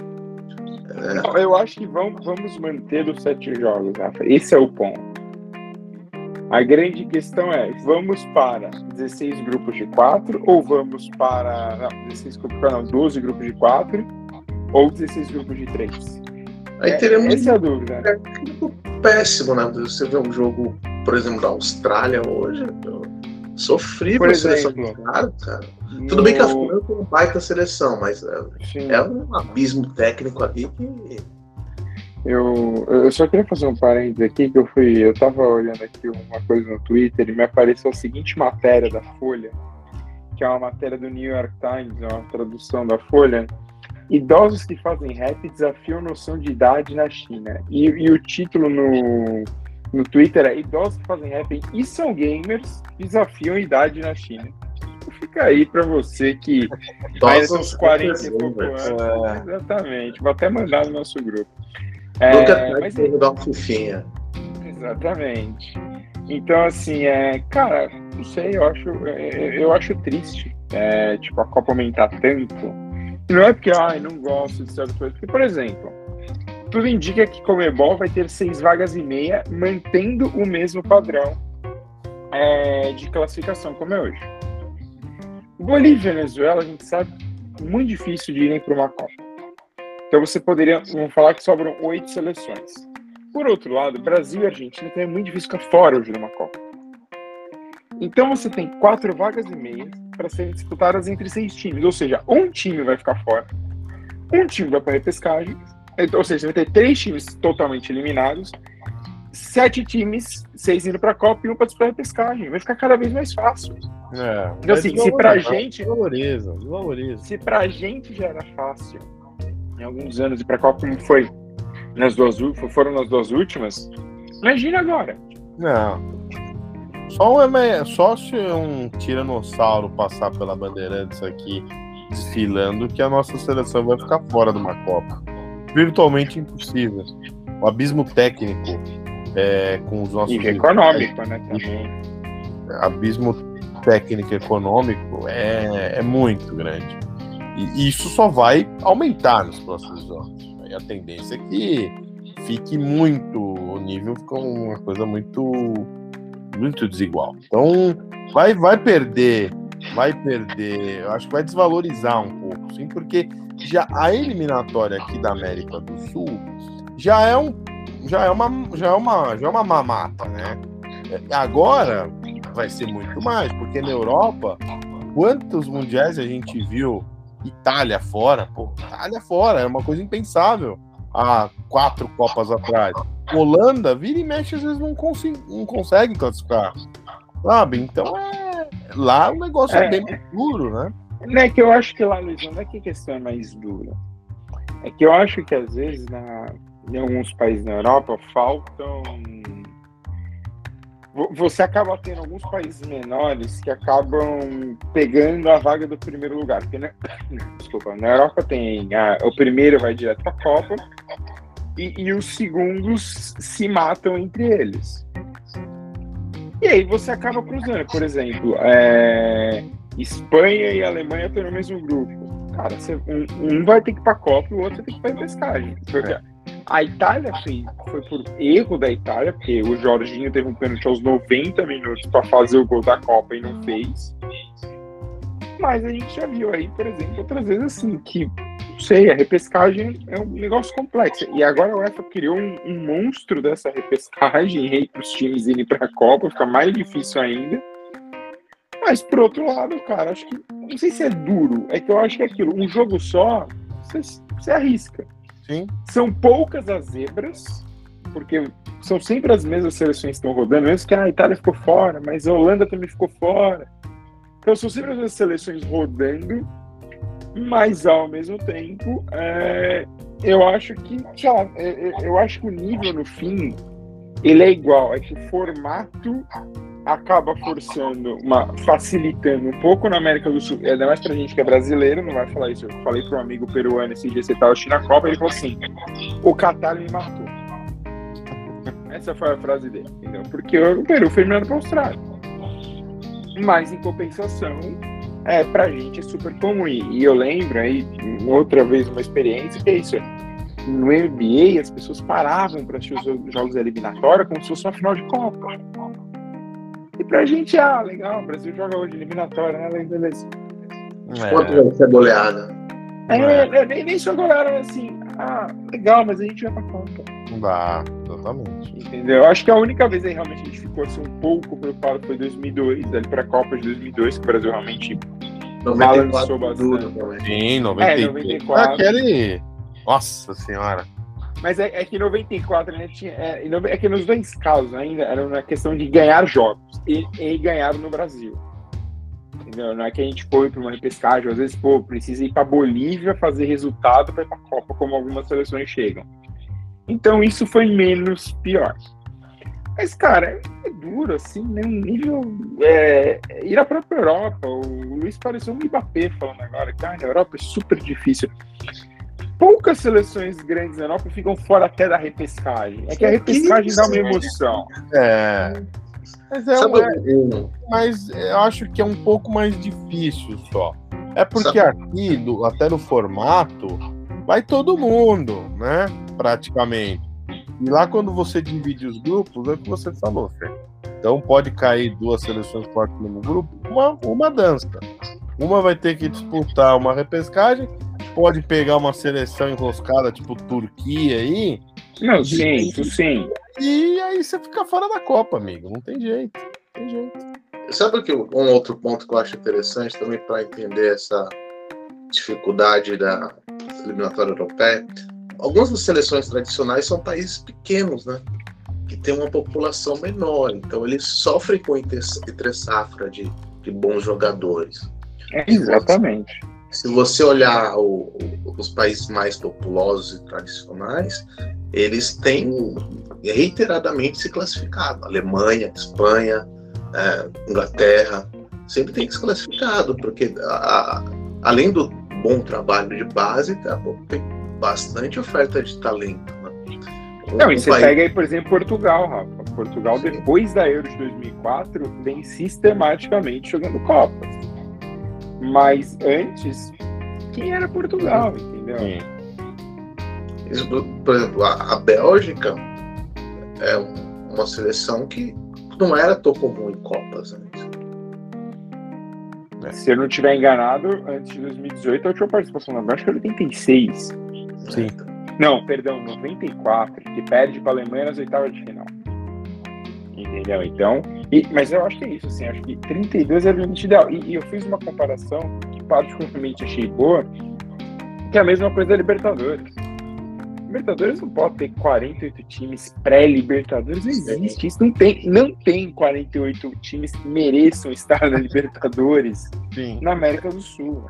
É. Eu acho que vamos, vamos manter os sete jogos, Rafa. Esse é o ponto. A grande questão é: vamos para 16 grupos de 4 ou vamos para. Não, 16 grupos, não, 12 grupos de 4 ou 16 grupos de 3? Aí teremos. Essa é a dúvida. É péssimo, né? Você vê um jogo, por exemplo, da Austrália hoje. Sofri por seleção cara, cara. No... Tudo bem que a França é uma baita seleção, mas é, é um abismo técnico ali que eu, eu só queria fazer um parênteses aqui, que eu fui, eu tava olhando aqui uma coisa no Twitter e me apareceu a seguinte matéria da Folha, que é uma matéria do New York Times, é uma tradução da Folha. Idosos que fazem rap desafiam noção de idade na China. E, e o título no, no Twitter é Idosos que fazem rap e são gamers desafiam idade na China. Fica aí para você que são uns 40 e pouco anos. É. Exatamente. Vou até mandar no nosso grupo. É, Nunca mas... dar uma fofinha. Exatamente. Então, assim, é, cara, não sei, eu acho, é, eu acho triste, é, tipo, a Copa aumentar tanto. Não é porque, ai, não gosto de certas coisas. Porque, por exemplo, tudo indica que Comebol vai ter seis vagas e meia, mantendo o mesmo padrão é, de classificação como é hoje. Bolívia e Venezuela, a gente sabe, muito difícil de irem para uma Copa. Então você poderia, vamos falar que sobram oito seleções. Por outro lado, Brasil e Argentina também é muito difícil ficar fora hoje de uma Copa. Então você tem quatro vagas e meia para serem disputadas entre seis times, ou seja, um time vai ficar fora, um time vai para repescagem, ou seja, você vai ter três times totalmente eliminados, sete times, seis indo para a Copa e um para disputar a repescagem. Vai ficar cada vez mais fácil. É, então, assim, se pra gente. Desvaloriza, desvaloriza. Se pra gente já era fácil em alguns anos e para a Copa como foi nas duas foram nas duas últimas. Imagina agora. Não. Só, um, só se um tiranossauro passar pela Bandeirantes aqui desfilando que a nossa seleção vai ficar fora de uma Copa. Virtualmente impossível. O abismo técnico é, com os nossos. E econômico, né? Também. Abismo técnico econômico é, é muito grande. E isso só vai aumentar nos próximos anos. E a tendência é que fique muito, o nível fica uma coisa muito, muito desigual. Então, vai, vai perder, vai perder, eu acho que vai desvalorizar um pouco, sim, porque já a eliminatória aqui da América do Sul já é um, já é uma, já é uma, já é uma mamata, né? É, agora vai ser muito mais, porque na Europa, quantos mundiais a gente viu Itália fora, pô, Itália fora, é uma coisa impensável há quatro Copas atrás. Holanda, vira e mexe, às vezes não, consegue, não consegue classificar, sabe? Então é. Lá o negócio é, é bem mais duro, né? Não é que eu acho que lá, Luiz, não é que a questão é mais dura. É que eu acho que às vezes na, em alguns países na Europa faltam você acaba tendo alguns países menores que acabam pegando a vaga do primeiro lugar. Porque, né? <coughs> Desculpa, na Europa tem a, o primeiro vai direto para a Copa e, e, os segundos se matam entre eles. E aí você acaba cruzando. Por exemplo, é, Espanha e Alemanha estão no mesmo grupo. Cara, você, um, um, vai ter que ir para a Copa e o outro vai ter que ir para a pescagem. Porque, é. A Itália fez, foi por erro da Itália, porque o Jorginho teve um pênalti aos 90 minutos para fazer o gol da Copa e não fez. Mas a gente já viu aí, por exemplo, outras vezes assim, que, não sei, a repescagem é um negócio complexo. E agora a UEFA criou um, um monstro dessa repescagem aí para os times irem para a Copa, fica mais difícil ainda. Mas, por outro lado, cara, acho que, não sei se é duro, é que eu acho que é aquilo, um jogo só, você, você arrisca. Sim. São poucas as zebras, porque são sempre as mesmas seleções que estão rodando, mesmo que a Itália ficou fora, mas a Holanda também ficou fora. Então são sempre as mesmas seleções rodando, mas ao mesmo tempo, é, eu acho que, lá, é, é, eu acho que o nível no fim ele é igual, é que o formato acaba forçando, uma, facilitando um pouco na América do Sul, ainda mais pra gente que é brasileiro, não vai falar isso. Eu falei para um amigo peruano esse dia, você tava assistindo a Copa, ele falou assim: o Qatar me matou. Essa foi a frase dele, entendeu? Porque o Peru foi eliminado pra Austrália. Mas, em compensação, é, pra gente é super comum. E eu lembro aí, outra vez, uma experiência que é isso. No NBA, as pessoas paravam para assistir os jogos eliminatórios como se fosse uma final de Copa. E pra gente, ah, legal, o Brasil joga hoje eliminatória, né? Beleza. É. Quanto vai ser goleada? É, é. nem, nem só goleada, assim, ah, legal, mas a gente vai pra Copa. Não dá, totalmente. Entendeu? Acho que a única vez aí realmente a gente ficou assim, um pouco preocupado foi 2002, ali pra Copa de 2002, que o Brasil realmente 94 bastante. Sim, 94. É, 94. Aquele... Nossa senhora. Mas é, é que 94, né, tinha, é, é, que nos dois casos ainda era uma questão de ganhar jogos e, e ganhar no Brasil. Entendeu? Não é que a gente foi para uma repescagem, às vezes, pô, precisa ir para Bolívia fazer resultado para ir para a Copa, como algumas seleções chegam. Então isso foi menos pior. Mas, cara, é duro, assim, né? Um nível. É, ir à própria Europa. O Luiz pareceu um Mbappé falando agora, cara, a Europa é super difícil poucas seleções grandes na Europa ficam fora até da repescagem. É que a repescagem dá uma emoção. É. Mas, é, é, mas eu acho que é um pouco mais difícil só. É porque aqui, do, até no formato, vai todo mundo, né? Praticamente. E lá quando você divide os grupos, é o que você falou, Fê. Então pode cair duas seleções fortes no grupo, uma, uma dança. Uma vai ter que disputar uma repescagem pode pegar uma seleção enroscada, tipo Turquia aí. Não, sim, isso sim. E aí você fica fora da Copa, amigo. Não tem jeito. Não tem jeito. Sabe que um outro ponto que eu acho interessante também para entender essa dificuldade da eliminatória europeia? Algumas das seleções tradicionais são países pequenos, né? Que tem uma população menor, então eles sofrem com entre safra de, de bons jogadores. É, exatamente se você olhar o, o, os países mais populosos e tradicionais, eles têm reiteradamente se classificado. Alemanha, Espanha, é, Inglaterra, sempre tem se classificado, porque a, a, além do bom trabalho de base, tá, tem bastante oferta de talento. Né? Um, Não, e você país... pega aí, por exemplo, Portugal, Rafa. Portugal, Sim. depois da Euro de 2004, vem sistematicamente jogando Copas. Mas antes, quem era Portugal, entendeu? Isso, por exemplo, a, a Bélgica é uma seleção que não era tão comum em Copas antes. É. Se eu não estiver enganado, antes de 2018, a última participação na Bélgica era 86. Sim. Não, perdão, 94, que perde para a Alemanha nas oitavas de final. Entendeu? Então, e, mas eu acho que é isso, assim, acho que 32 é o limite ideal. E, e, eu fiz uma comparação que particularmente achei boa, que é a mesma coisa da Libertadores. Libertadores não pode ter 48 times pré-Libertadores, não existe. Isso não tem, não tem 48 times que mereçam estar na Libertadores Sim. na América do Sul.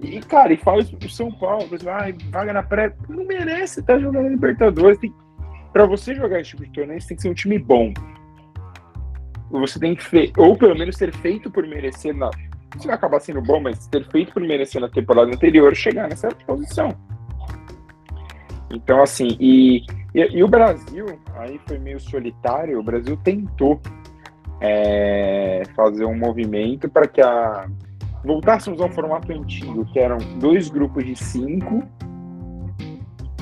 E, cara, e fala isso pro São Paulo, ah, vaga na pré, não merece estar jogando na Libertadores. Tem, pra você jogar esse tipo de torneio, você tem que ser um time bom você tem que ou pelo menos ter feito por merecer na. Isso vai acabar sendo bom, mas ter feito por merecer na temporada anterior chegar nessa posição. Então, assim, e, e, e o Brasil, aí foi meio solitário, o Brasil tentou é, fazer um movimento para que a. Voltássemos ao formato antigo, que eram dois grupos de cinco,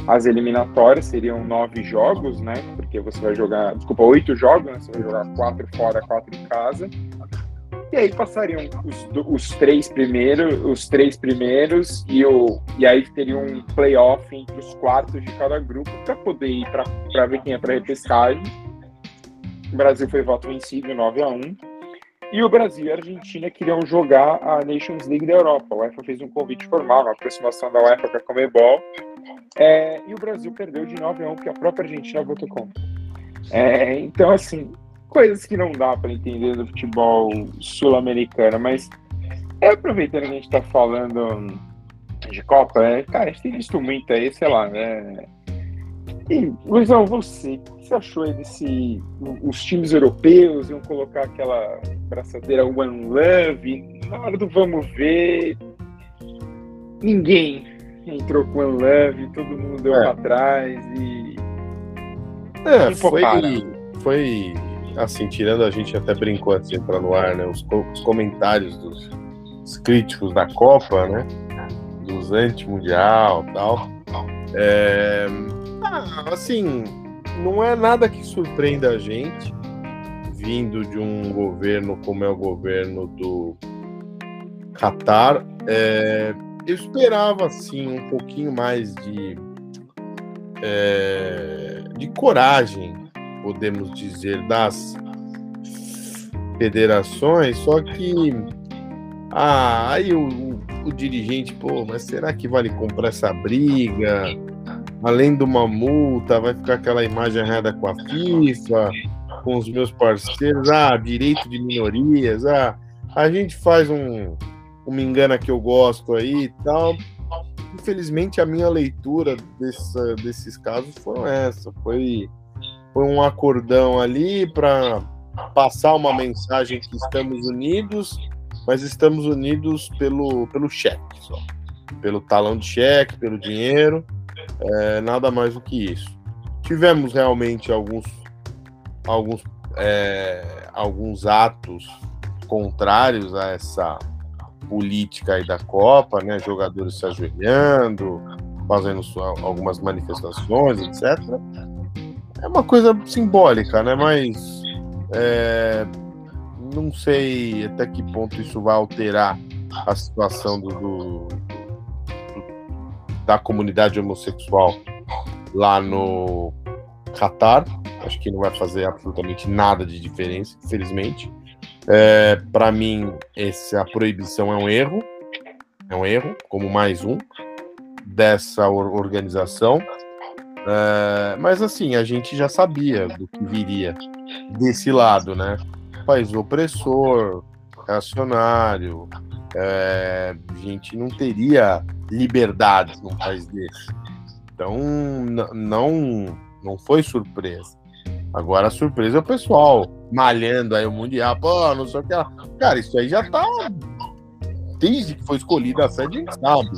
as eliminatórias seriam nove jogos, né? Porque você vai jogar, desculpa, oito jogos, né? Você vai jogar quatro fora, quatro em casa. E aí passariam os, os três primeiros, os três primeiros e, o, e aí teria um playoff entre os quartos de cada grupo para poder ir para ver quem é para repescagem. O Brasil foi voto vencido 9 a 1 e o Brasil e a Argentina queriam jogar a Nations League da Europa. A UEFA fez um convite formal, uma aproximação da UEFA com a Comebol, é, e o Brasil perdeu de 9 a 1 porque a própria Argentina votou contra. É, então, assim, coisas que não dá para entender do futebol sul-americano, mas é, aproveitando que a gente está falando de Copa, é, cara, a gente tem visto muito aí, sei lá, né? E, Luizão, você, o que você achou aí desse. Os times europeus iam colocar aquela braçadeira One Love, na hora do vamos ver, ninguém entrou com One Love, todo mundo deu é. pra trás e. É, foi, foi assim, tirando a gente até brincou assim para no ar, né? Os, os comentários dos críticos da Copa, né? Dos anti-mundial tal. É, ah, assim, não é nada que surpreenda a gente vindo de um governo como é o governo do Qatar. É, eu esperava assim um pouquinho mais de é, de coragem, podemos dizer, das federações, só que ah, aí o, o, dirigente, pô, mas será que vale comprar essa briga? além de uma multa, vai ficar aquela imagem errada com a FIFA, com os meus parceiros, ah, direito de minorias, ah, a gente faz um, uma engana que eu gosto aí e tal. Infelizmente, a minha leitura dessa, desses casos foi essa, foi, foi um acordão ali para passar uma mensagem que estamos unidos, mas estamos unidos pelo, pelo cheque só, pelo talão de cheque, pelo dinheiro, é, nada mais do que isso. Tivemos realmente alguns, alguns, é, alguns atos contrários a essa política aí da Copa, né? Jogadores se ajoelhando, fazendo algumas manifestações, etc. É uma coisa simbólica, né? Mas é, não sei até que ponto isso vai alterar a situação do, do, da comunidade homossexual lá no Catar. Acho que não vai fazer absolutamente nada de diferença, infelizmente. É, Para mim, essa proibição é um erro, é um erro, como mais um dessa organização. É, mas assim, a gente já sabia do que viria desse lado, né? País opressor, reacionário, é, a gente não teria liberdade num país desse. Então, não, não foi surpresa. Agora a surpresa é o pessoal malhando aí o Mundial, pô, não sei o que lá. Cara, isso aí já tá. Desde que foi escolhida a sede, a gente sabe.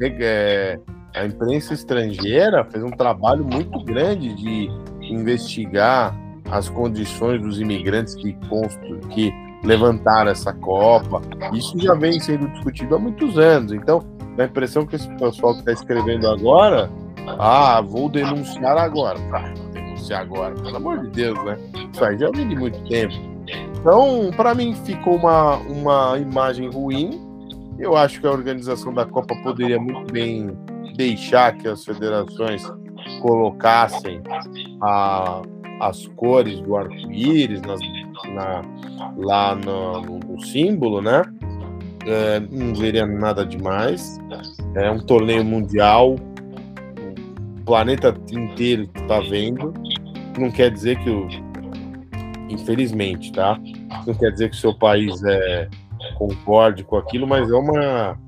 É, a imprensa estrangeira fez um trabalho muito grande de investigar as condições dos imigrantes que, que levantaram essa Copa. Isso já vem sendo discutido há muitos anos. Então, dá a impressão que esse pessoal que está escrevendo agora, ah, vou denunciar agora. Denunciar agora, pelo amor de Deus, né? Isso aí já vem de muito tempo. Então, para mim, ficou uma, uma imagem ruim. Eu acho que a organização da Copa poderia muito bem deixar que as federações colocassem a, as cores do arco-íris lá no, no, no símbolo, né? é, não veria nada demais. É um torneio mundial, planeta inteiro está vendo. Não quer dizer que o. Infelizmente, tá? Não quer dizer que o seu país é, concorde com aquilo, mas é uma.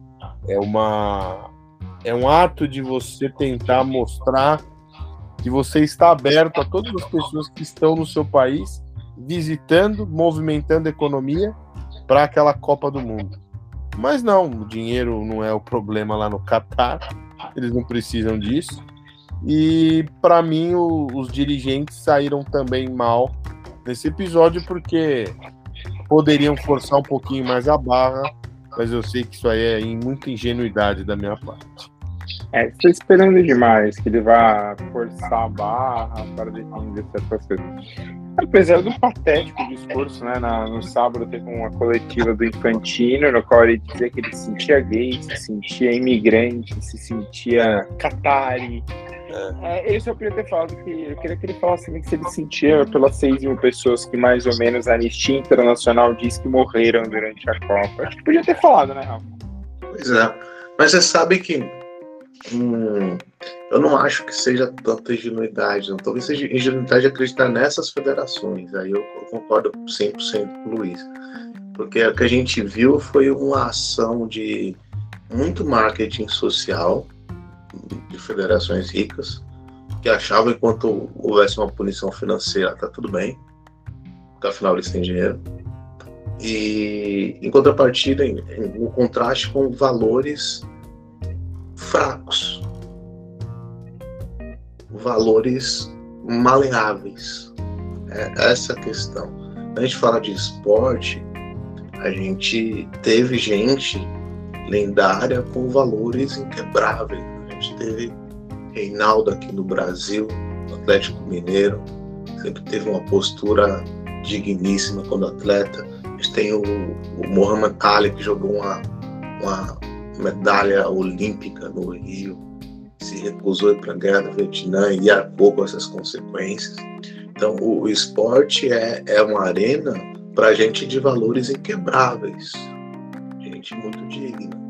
É uma. É um ato de você tentar mostrar que você está aberto a todas as pessoas que estão no seu país visitando, movimentando a economia para aquela Copa do Mundo. Mas não, o dinheiro não é o problema lá no Catar, eles não precisam disso. E para mim, o, os dirigentes saíram também mal nesse episódio porque poderiam forçar um pouquinho mais a barra, mas eu sei que isso aí é em muita ingenuidade da minha parte. É, estou esperando demais que ele vá forçar a barra para defender certas coisas. Apesar do patético discurso, né? Na, no sábado teve uma coletiva do Infantino, no qual ele dizia que ele se sentia gay, se sentia imigrante, se sentia catari. É, ele só podia ter falado que. Eu queria que ele falasse também que se ele sentia pelas 6 mil pessoas que mais ou menos a Anistia Internacional diz que morreram durante a Copa. Acho que podia ter falado, né, Rafa? Pois é. Mas você sabe que Eu não acho que seja tanta ingenuidade, não. talvez seja ingenuidade acreditar nessas federações. Aí eu, eu concordo 100% com o Luiz. Porque o que a gente viu foi uma ação de muito marketing social de federações ricas que achavam enquanto houvesse uma punição financeira, tá tudo bem, porque afinal eles têm dinheiro. E em contrapartida, em, em, contraste com valores fracos, valores maleáveis. É essa questão. Quando a gente fala de esporte, a gente teve gente lendária com valores inquebráveis. A gente teve Reinaldo aqui no Brasil, no Atlético Mineiro, sempre teve uma postura digníssima quando atleta. A gente tem o, o Muhammad Ali, que jogou uma, uma medalha olímpica no Rio, se recusou para a guerra do Vietnã e arcou com essas consequências. Então, o, o esporte é, é uma arena para gente de valores inquebráveis, gente muito digna.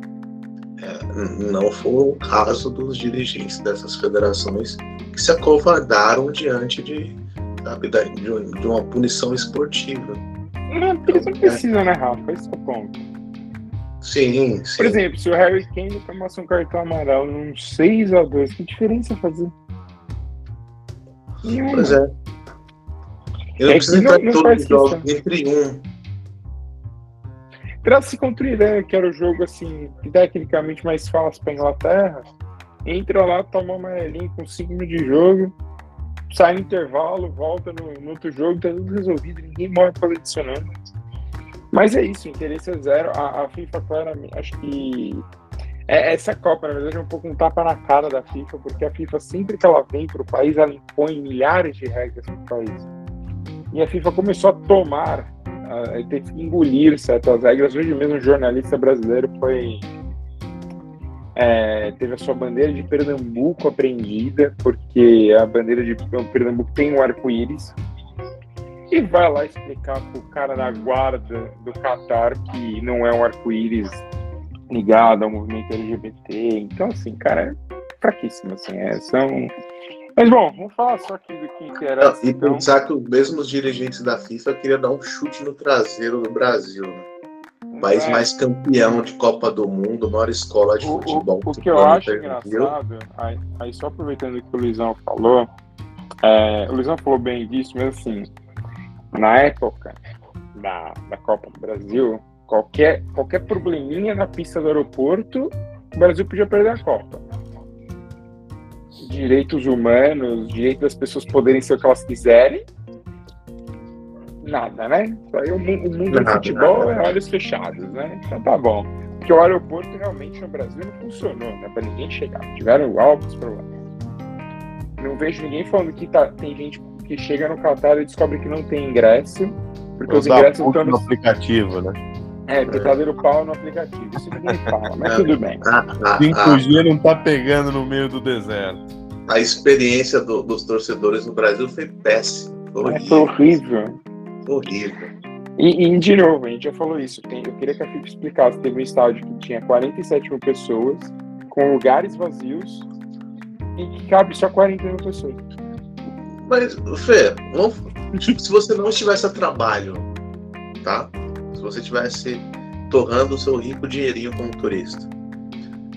É, não foi o caso dos dirigentes dessas federações que se acovardaram diante de, sabe, de, de uma punição esportiva. Não, eles não precisam, né, Rafa? Esse é o ponto. Sim, sim. Por exemplo, se o Harry Kane tomasse um cartão amarelo num 6x2, que diferença fazer? Pois é. Eu não é preciso entrar em todos os jogos, entre um. Graças contra o Irã, que era o jogo assim, tecnicamente mais fácil para Inglaterra, entra lá, toma amarelinho com 5 minutos de jogo, sai no intervalo, volta no, no, outro jogo, tá tudo resolvido, ninguém morre para adicionando. Mas é isso, interesse é zero. A, a FIFA, claramente, acho que é, essa Copa, na verdade, é um pouco um tapa na cara da FIFA, porque a FIFA, sempre que ela vem para o país, ela impõe milhares de regras para o país. E a FIFA começou a tomar uh, ter que engolir certas regras. Hoje mesmo um jornalista brasileiro foi é, teve a sua bandeira de Pernambuco apreendida, porque a bandeira de Pernambuco tem um arco-íris. E vai lá explicar pro cara da guarda do Qatar que não é um arco-íris ligado ao movimento LGBT. Então, assim, cara, é fraquíssimo, assim, é, são mas bom, vamos falar só aqui do que interessa. e então. pensar que os mesmos dirigentes da FIFA queriam dar um chute no traseiro do Brasil, né? país é. mais campeão de Copa do Mundo, maior escola de o, futebol. O, o que eu acho engraçado, aí, aí, só aproveitando o que o Luizão falou, é, o Luizão falou bem disso, mas assim, na época da, da Copa do Brasil, qualquer, qualquer probleminha na pista do aeroporto, o Brasil podia perder a Copa direitos humanos, direito das pessoas poderem ser o que elas quiserem. Nada, né? Aí o, mundo nada, do futebol nada. é olhos fechados, né? Então tá bom. Porque o aeroporto realmente no Brasil não funcionou, né? Pra ninguém chegar. Tiveram altos problemas. Não vejo ninguém falando que tá, tem gente que chega no Qatar e descobre que não tem ingresso, porque os ingressos estão no aplicativo, né? É, porque tá dando pau no aplicativo. Isso ninguém fala, mas tudo bem. 5G não tá pegando no meio do deserto a experiência do, dos torcedores no Brasil foi péssima. Foi horrível. É, foi horrível. horrível. E, e, de novo, a gente já falou isso. Tem, eu queria que a FIFA explicasse. Teve um estádio que tinha 47 mil pessoas, com lugares vazios, e que cabe só 40 mil pessoas. Mas, Fê, não, se você não estivesse a trabalho, tá? Se você estivesse torrando o seu rico dinheirinho como turista,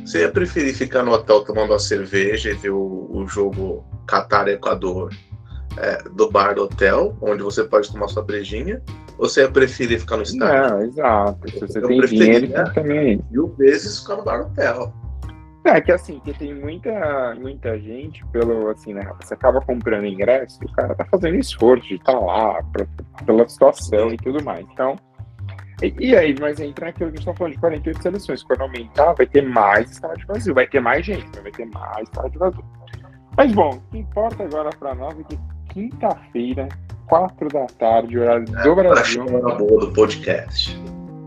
você ia preferir ficar no hotel tomando uma cerveja e ver o, o jogo Qatar-Equador é, do bar do hotel, onde você pode tomar sua brejinha? Ou você ia preferir ficar no estádio? Não, exato. Se você Eu tem dinheiro, né? também. Mil vezes ficar no bar do hotel. É que assim, que tem muita, muita gente, pelo assim, né? Você acaba comprando ingresso o cara tá fazendo esforço de estar tá lá pra, pela situação e tudo mais. Então, e, e, aí, mas entra naquilo que a gente tá falando de 48 seleções. Quando aumentar, vai ter mais estádio vazio, vai ter mais gente, vai ter mais estádio vazio. Mas bom, o que importa agora para nós é que quinta-feira, 4 da tarde, horário é, do Brasil. Na boa do podcast.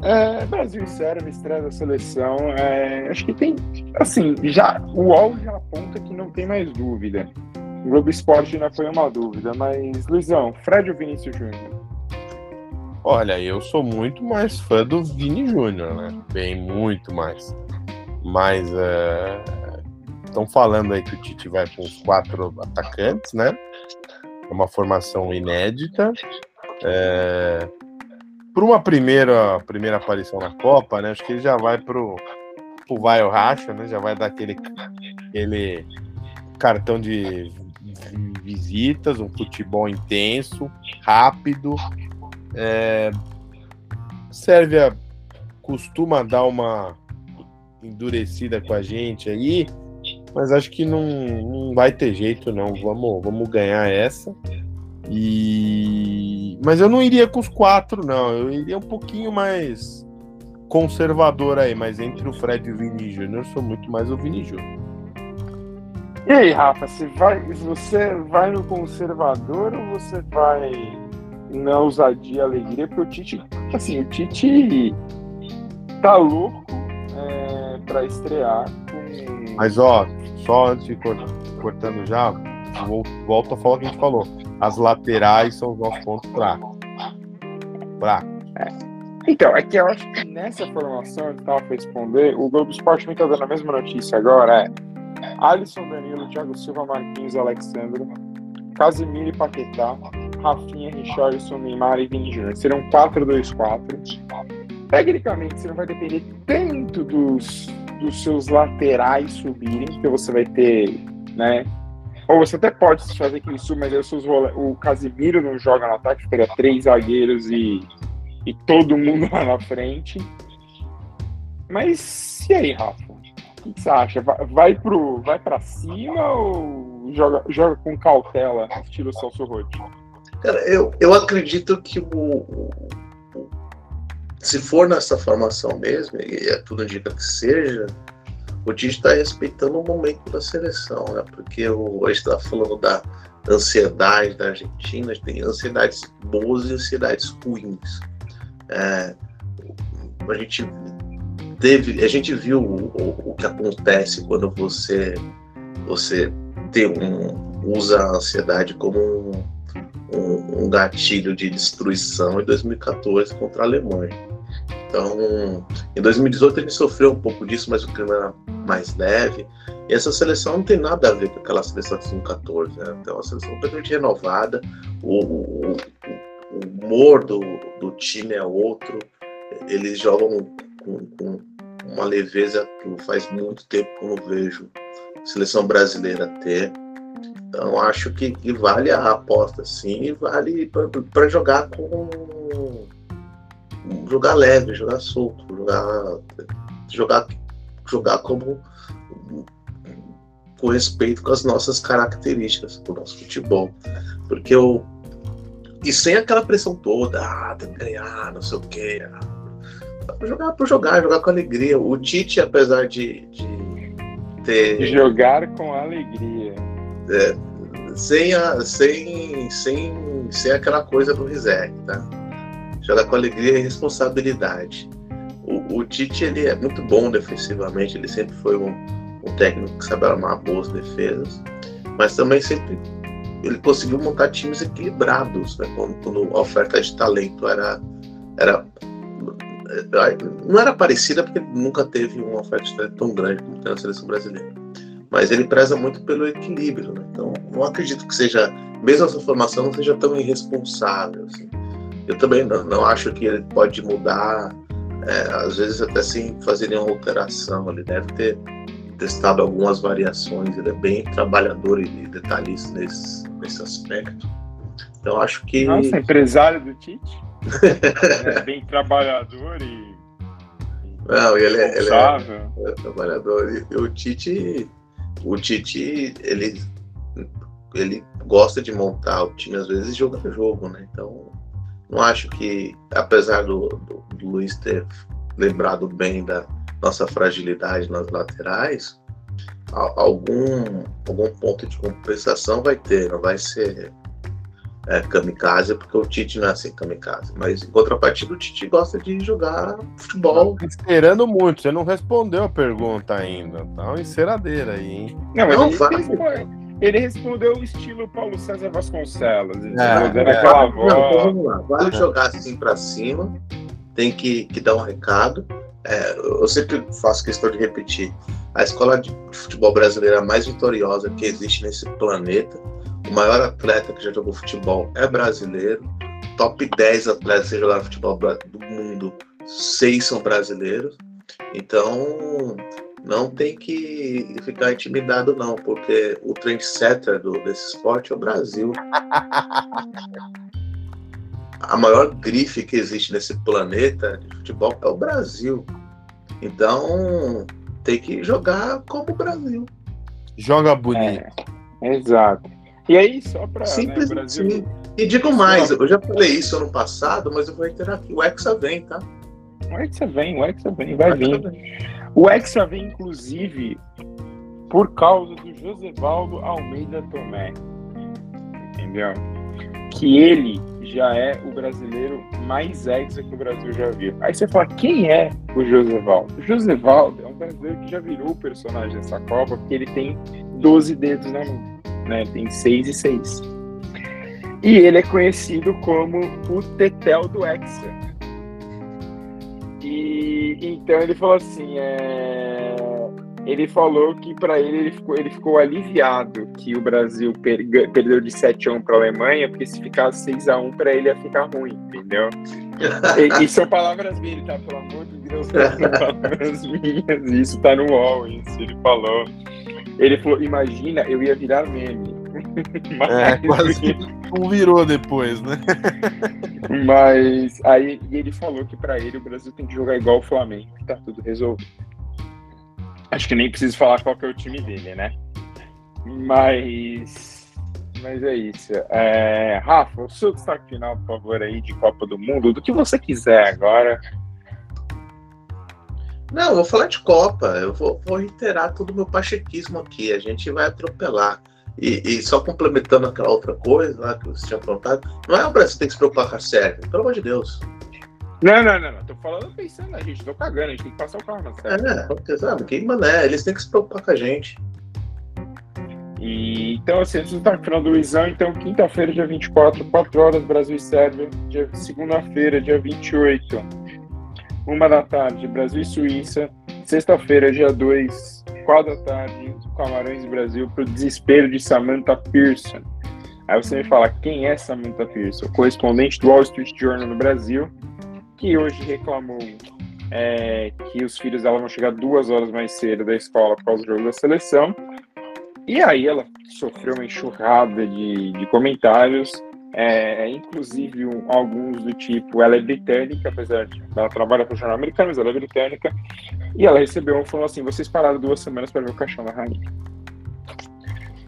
É, Brasil e Sérvia, estreia da seleção. É, acho que tem. Assim, já, o UOL já aponta que não tem mais dúvida. O Globo Esporte ainda foi uma dúvida, mas, Luizão, Fred ou Vinícius Júnior? Olha, eu sou muito mais fã do Vini Júnior, né? Bem, muito mais. Mas estão é, falando aí que o Tite vai com os quatro atacantes, né? É uma formação inédita. É, por uma primeira, primeira aparição na Copa, né? Acho que ele já vai pro, pro vai ou racha, né? Já vai dar aquele, aquele cartão de visitas, um futebol intenso, rápido. É, Sérvia costuma dar uma endurecida com a gente aí, mas acho que não, não vai ter jeito não. Vamos, vamos ganhar essa. E mas eu não iria com os quatro não. Eu iria um pouquinho mais conservador aí, mas entre o Fred e o Vini Júnior, eu sou muito mais o Vini Júnior. E aí, Rafa, você vai, você vai no conservador ou você vai na ousadia e alegria? Porque o Tite, assim, o Tite tá louco é, para estrear com... Mas ó, só antes de cortar, cortando já, volto a falar o que a gente falou. As laterais são os nossos pontos fracos. É. Então, é que eu acho que nessa formação, ele estava para responder, o Globo Esporte me está dando a mesma notícia agora, é Alisson, Danilo, Thiago Silva, Marquinhos, Alexandre, Casimiro e Paquetá, Rafinha, Richarlison, Neymar e Vini Júnior. Serão 4-2-4. Tecnicamente, você não vai depender tanto dos, dos seus laterais subirem, porque você vai ter, né? Ou você até pode fazer que suba, mas aí o Casimiro não joga no ataque, ficaria três zagueiros e e todo mundo <laughs> lá na frente. Mas e aí, Rafa? O que você acha? Vai, pro, vai pra cima ou joga, joga com cautela, estilo Celso Rotti? Cara, eu, eu acredito que o, o, se for nessa formação mesmo, e é tudo indica que seja, o Tite está respeitando o momento da seleção, né? Porque o, está falando da ansiedade da Argentina, tem ansiedades boas e ansiedades ruins. É, a gente teve, a gente viu o, o, o, que acontece quando você você tem um, usa a ansiedade como um, um, um gatilho de destruição em 2014 contra a Alemanha. Então, em 2018 a gente sofreu um pouco disso, mas o clima era mais leve. E essa seleção não tem nada a ver com aquela seleção de 2014. Né? Então, a seleção completamente renovada. O, o, o humor do, do time é outro. Eles jogam com, com uma leveza que faz muito tempo que eu não vejo seleção brasileira ter. Então acho que, que vale a aposta sim, vale para jogar com jogar leve, jogar solto, jogar jogar jogar como com respeito com as nossas características, com o nosso futebol. Porque eu e sem aquela pressão toda, ah, tem que ganhar, não sei o quê. Ah, jogar por jogar, jogar com alegria. O Tite, apesar de, de ter. Jogar com alegria. É, sem, a, sem, sem, sem aquela coisa do reset, tá? Jogar com alegria e responsabilidade. O, o, Tite ele é muito bom defensivamente, ele sempre foi um, um técnico que sabe armar boas defesas, mas também sempre ele conseguiu montar times equilibrados, né? quando, quando a oferta de talento era, era não era parecida porque nunca teve uma oferta de talento tão grande como tem na seleção brasileira. Mas ele preza muito pelo equilíbrio, né? Então, não acredito que seja, mesmo essa formação, não seja tão irresponsável. Assim. Eu também não, não acho que ele pode mudar, é, às vezes até sem fazer nenhuma alteração. Ele deve ter testado algumas variações, ele é bem trabalhador e detalhista nesse, nesse aspecto. Então acho que. Nossa, empresário do Tite. <laughs> é bem trabalhador e. Não, ele é, ele é, é trabalhador. E o Tite, o Tite, ele, ele gosta de montar o time às vezes joga jogo, né? Então, não acho que, apesar do, do, do Luiz ter lembrado bem da, nossa fragilidade nas laterais, algum, algum ponto de compensação vai ter, não vai ser é, kamikaze, porque o Tite não é assim kamikaze. Mas em contrapartida, o Tite gosta de jogar futebol. esperando muito, você não respondeu a pergunta ainda. Tá uma enceradeira aí, hein? Não, mas não, vai. Ele respondeu o estilo Paulo César Vasconcelos. É, é, aquela voz. Não, então vamos lá. Vale jogar assim para cima, tem que, que dar um recado é, eu sempre faço questão de repetir, a escola de futebol brasileira mais vitoriosa que existe nesse planeta, o maior atleta que já jogou futebol é brasileiro, top 10 atletas que jogaram futebol do mundo, seis são brasileiros, então não tem que ficar intimidado, não, porque o trendsetter do, desse esporte é o Brasil. <laughs> A maior grife que existe nesse planeta de futebol é o Brasil. Então, tem que jogar como o Brasil. Joga bonito. É, exato. E aí, só para. Simples né, Brasil... assim. E digo mais, eu já falei isso ano passado, mas eu vou reiterar aqui: o Hexa vem, tá? O Hexa vem, o Hexa vem, vai vir. O Hexa vem, inclusive, por causa do Josevaldo Almeida Tomé. Entendeu? Que ele já é o brasileiro mais hexa que o Brasil já viu. Aí você fala, quem é o Josevaldo? O Josevaldo é um brasileiro que já virou o personagem dessa Copa, porque ele tem 12 dedos na mão, né? Tem 6 e 6. E ele é conhecido como o Tetel do Hexa. E então ele falou assim, é ele falou que para ele ele ficou, ele ficou aliviado que o Brasil per, perdeu de 7 a 1 para a Alemanha, porque se ficasse 6 a 1 para ele ia ficar ruim, entendeu? e, e, são palavras dele, tá? Pelo amor de Deus, são <laughs> palavras minhas. Isso tá no UOL, isso ele falou. Ele falou: imagina, eu ia virar meme. <laughs> Mas... É, quase não virou depois, né? <laughs> Mas aí ele falou que para ele o Brasil tem que jogar igual o Flamengo, que tá tudo resolvido. Acho que nem preciso falar qual que é o time dele, né? Mas. Mas é isso. É, Rafa, o seu destaque final, por favor, aí de Copa do Mundo, do que você quiser agora. Não, eu vou falar de Copa. Eu vou, vou reiterar todo o meu pachequismo aqui. A gente vai atropelar. E, e, só complementando aquela outra coisa lá que você tinha apontado, não é o Brasil que tem que se preocupar com a Sérvia, pelo amor de Deus. Não, não, não, não. Tô falando pensando na gente, tô cagando, a gente tem que passar o carro na Sérvia. É, sabe, quem mané, eles têm que se preocupar com a gente. E, então, assim, antes do final do Luizão, então, quinta-feira, dia 24, 4 horas, Brasil e Sérvia. Segunda-feira, dia 28, uma da tarde, Brasil e Suíça. Sexta-feira, dia 2, 4 da tarde, Camarões Brasil, pro desespero de Samantha Pearson. Aí você me fala, quem é Samantha Pearson? Correspondente do Wall Street Journal no Brasil, que hoje reclamou é, que os filhos dela vão chegar duas horas mais cedo da escola por causa do jogo da seleção. E aí ela sofreu uma enxurrada de, de comentários, é, inclusive um, alguns do tipo, ela é britânica, apesar de ela trabalha para o jornal americano, mas ela é britânica, e ela recebeu um falou assim, vocês pararam duas semanas para ver o caixão da rainha.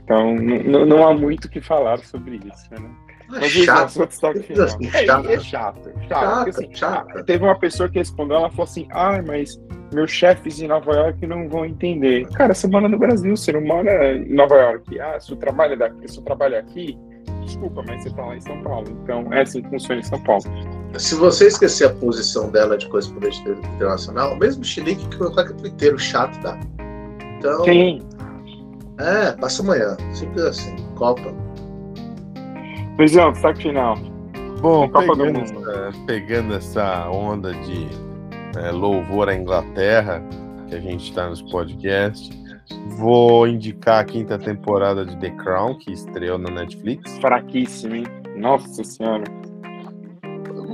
Então, não há muito o que falar sobre isso, né? É Mas chato. Destaque final. É, chato. é chato. Chato. chato, assim, chato. Teve uma pessoa que respondeu, ela falou assim, ah, mas meus chefes em Nova York não vão entender. Cara, você mora no Brasil, você não mora em Nova York. Ah, se eu trabalho daqui, se eu trabalho aqui, desculpa, mas você tá lá em São Paulo. Então, é assim que funciona em São Paulo. Se você esquecer a posição dela de correspondente internacional, mesmo Chilique que colocar que é inteiro chato, tá? Então. Sim. É, passa amanhã. Simples assim. Copa. Luizão, destaque final. Bom, pegando essa, pegando essa, onda de é, louvor à Inglaterra, que a gente está nos podcasts, vou indicar a quinta temporada de The Crown, que estreou na Netflix. Fraquíssimo, hein? Nossa Senhora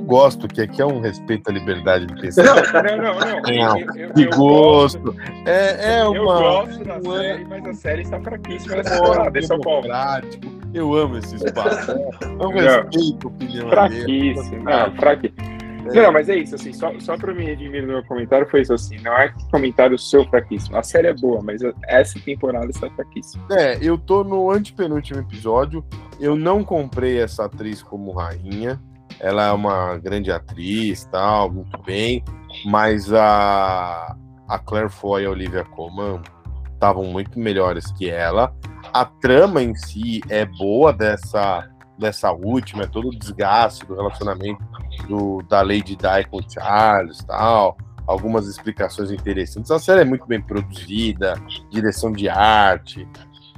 gosto, que aqui é um respeito à liberdade de pensar. Não, não, não. não. Eu, eu, de gosto. Gosto. É, é uma. Eu gosto da série, mas a série está fraquíssima nessa temporada. Esse é o prático. Eu amo esse espaço. <laughs> É um respeito, opinião. Fraquíssimo. Não, fraquíssimo. É. Não, mas é isso, assim, só, só pra me redimir no meu comentário foi isso, assim, não é comentário seu fraquíssimo. A série é boa, mas essa temporada está fraquíssima. É, eu tô no antepenúltimo episódio, eu não comprei essa atriz como rainha, ela é uma grande atriz, tal, muito bem, mas a, a Claire Foy e a Olivia Colman estavam muito melhores que ela. A trama em si é boa dessa dessa última, é todo o desgaste do relacionamento do, da Lady Di com o Charles tal, algumas explicações interessantes. A série é muito bem produzida, direção de arte,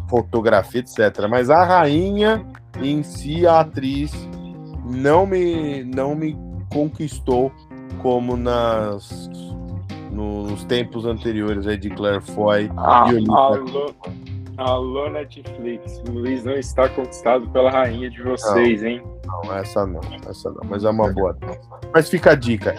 fotografia, etc. Mas a rainha em si, a atriz, não me, não me conquistou como nas nos tempos anteriores aí de Claire Foy ah, e alô, alô, Netflix, o Luiz não está conquistado pela rainha de vocês, não, hein? Não, essa não, essa não, mas é uma boa. Mas fica a dica.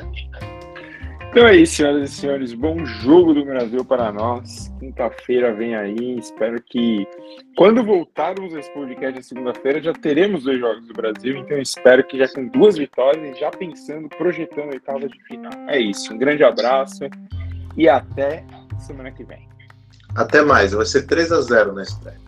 Então é isso, senhoras e senhores. Bom jogo do Brasil para nós. Quinta-feira vem aí. Espero que quando voltarmos esse podcast na segunda-feira já teremos dois jogos do Brasil. Então espero que já com duas vitórias, já pensando, projetando a oitava de final. É isso. Um grande abraço e até semana que vem. Até mais. Vai ser 3 a 0 na estreia.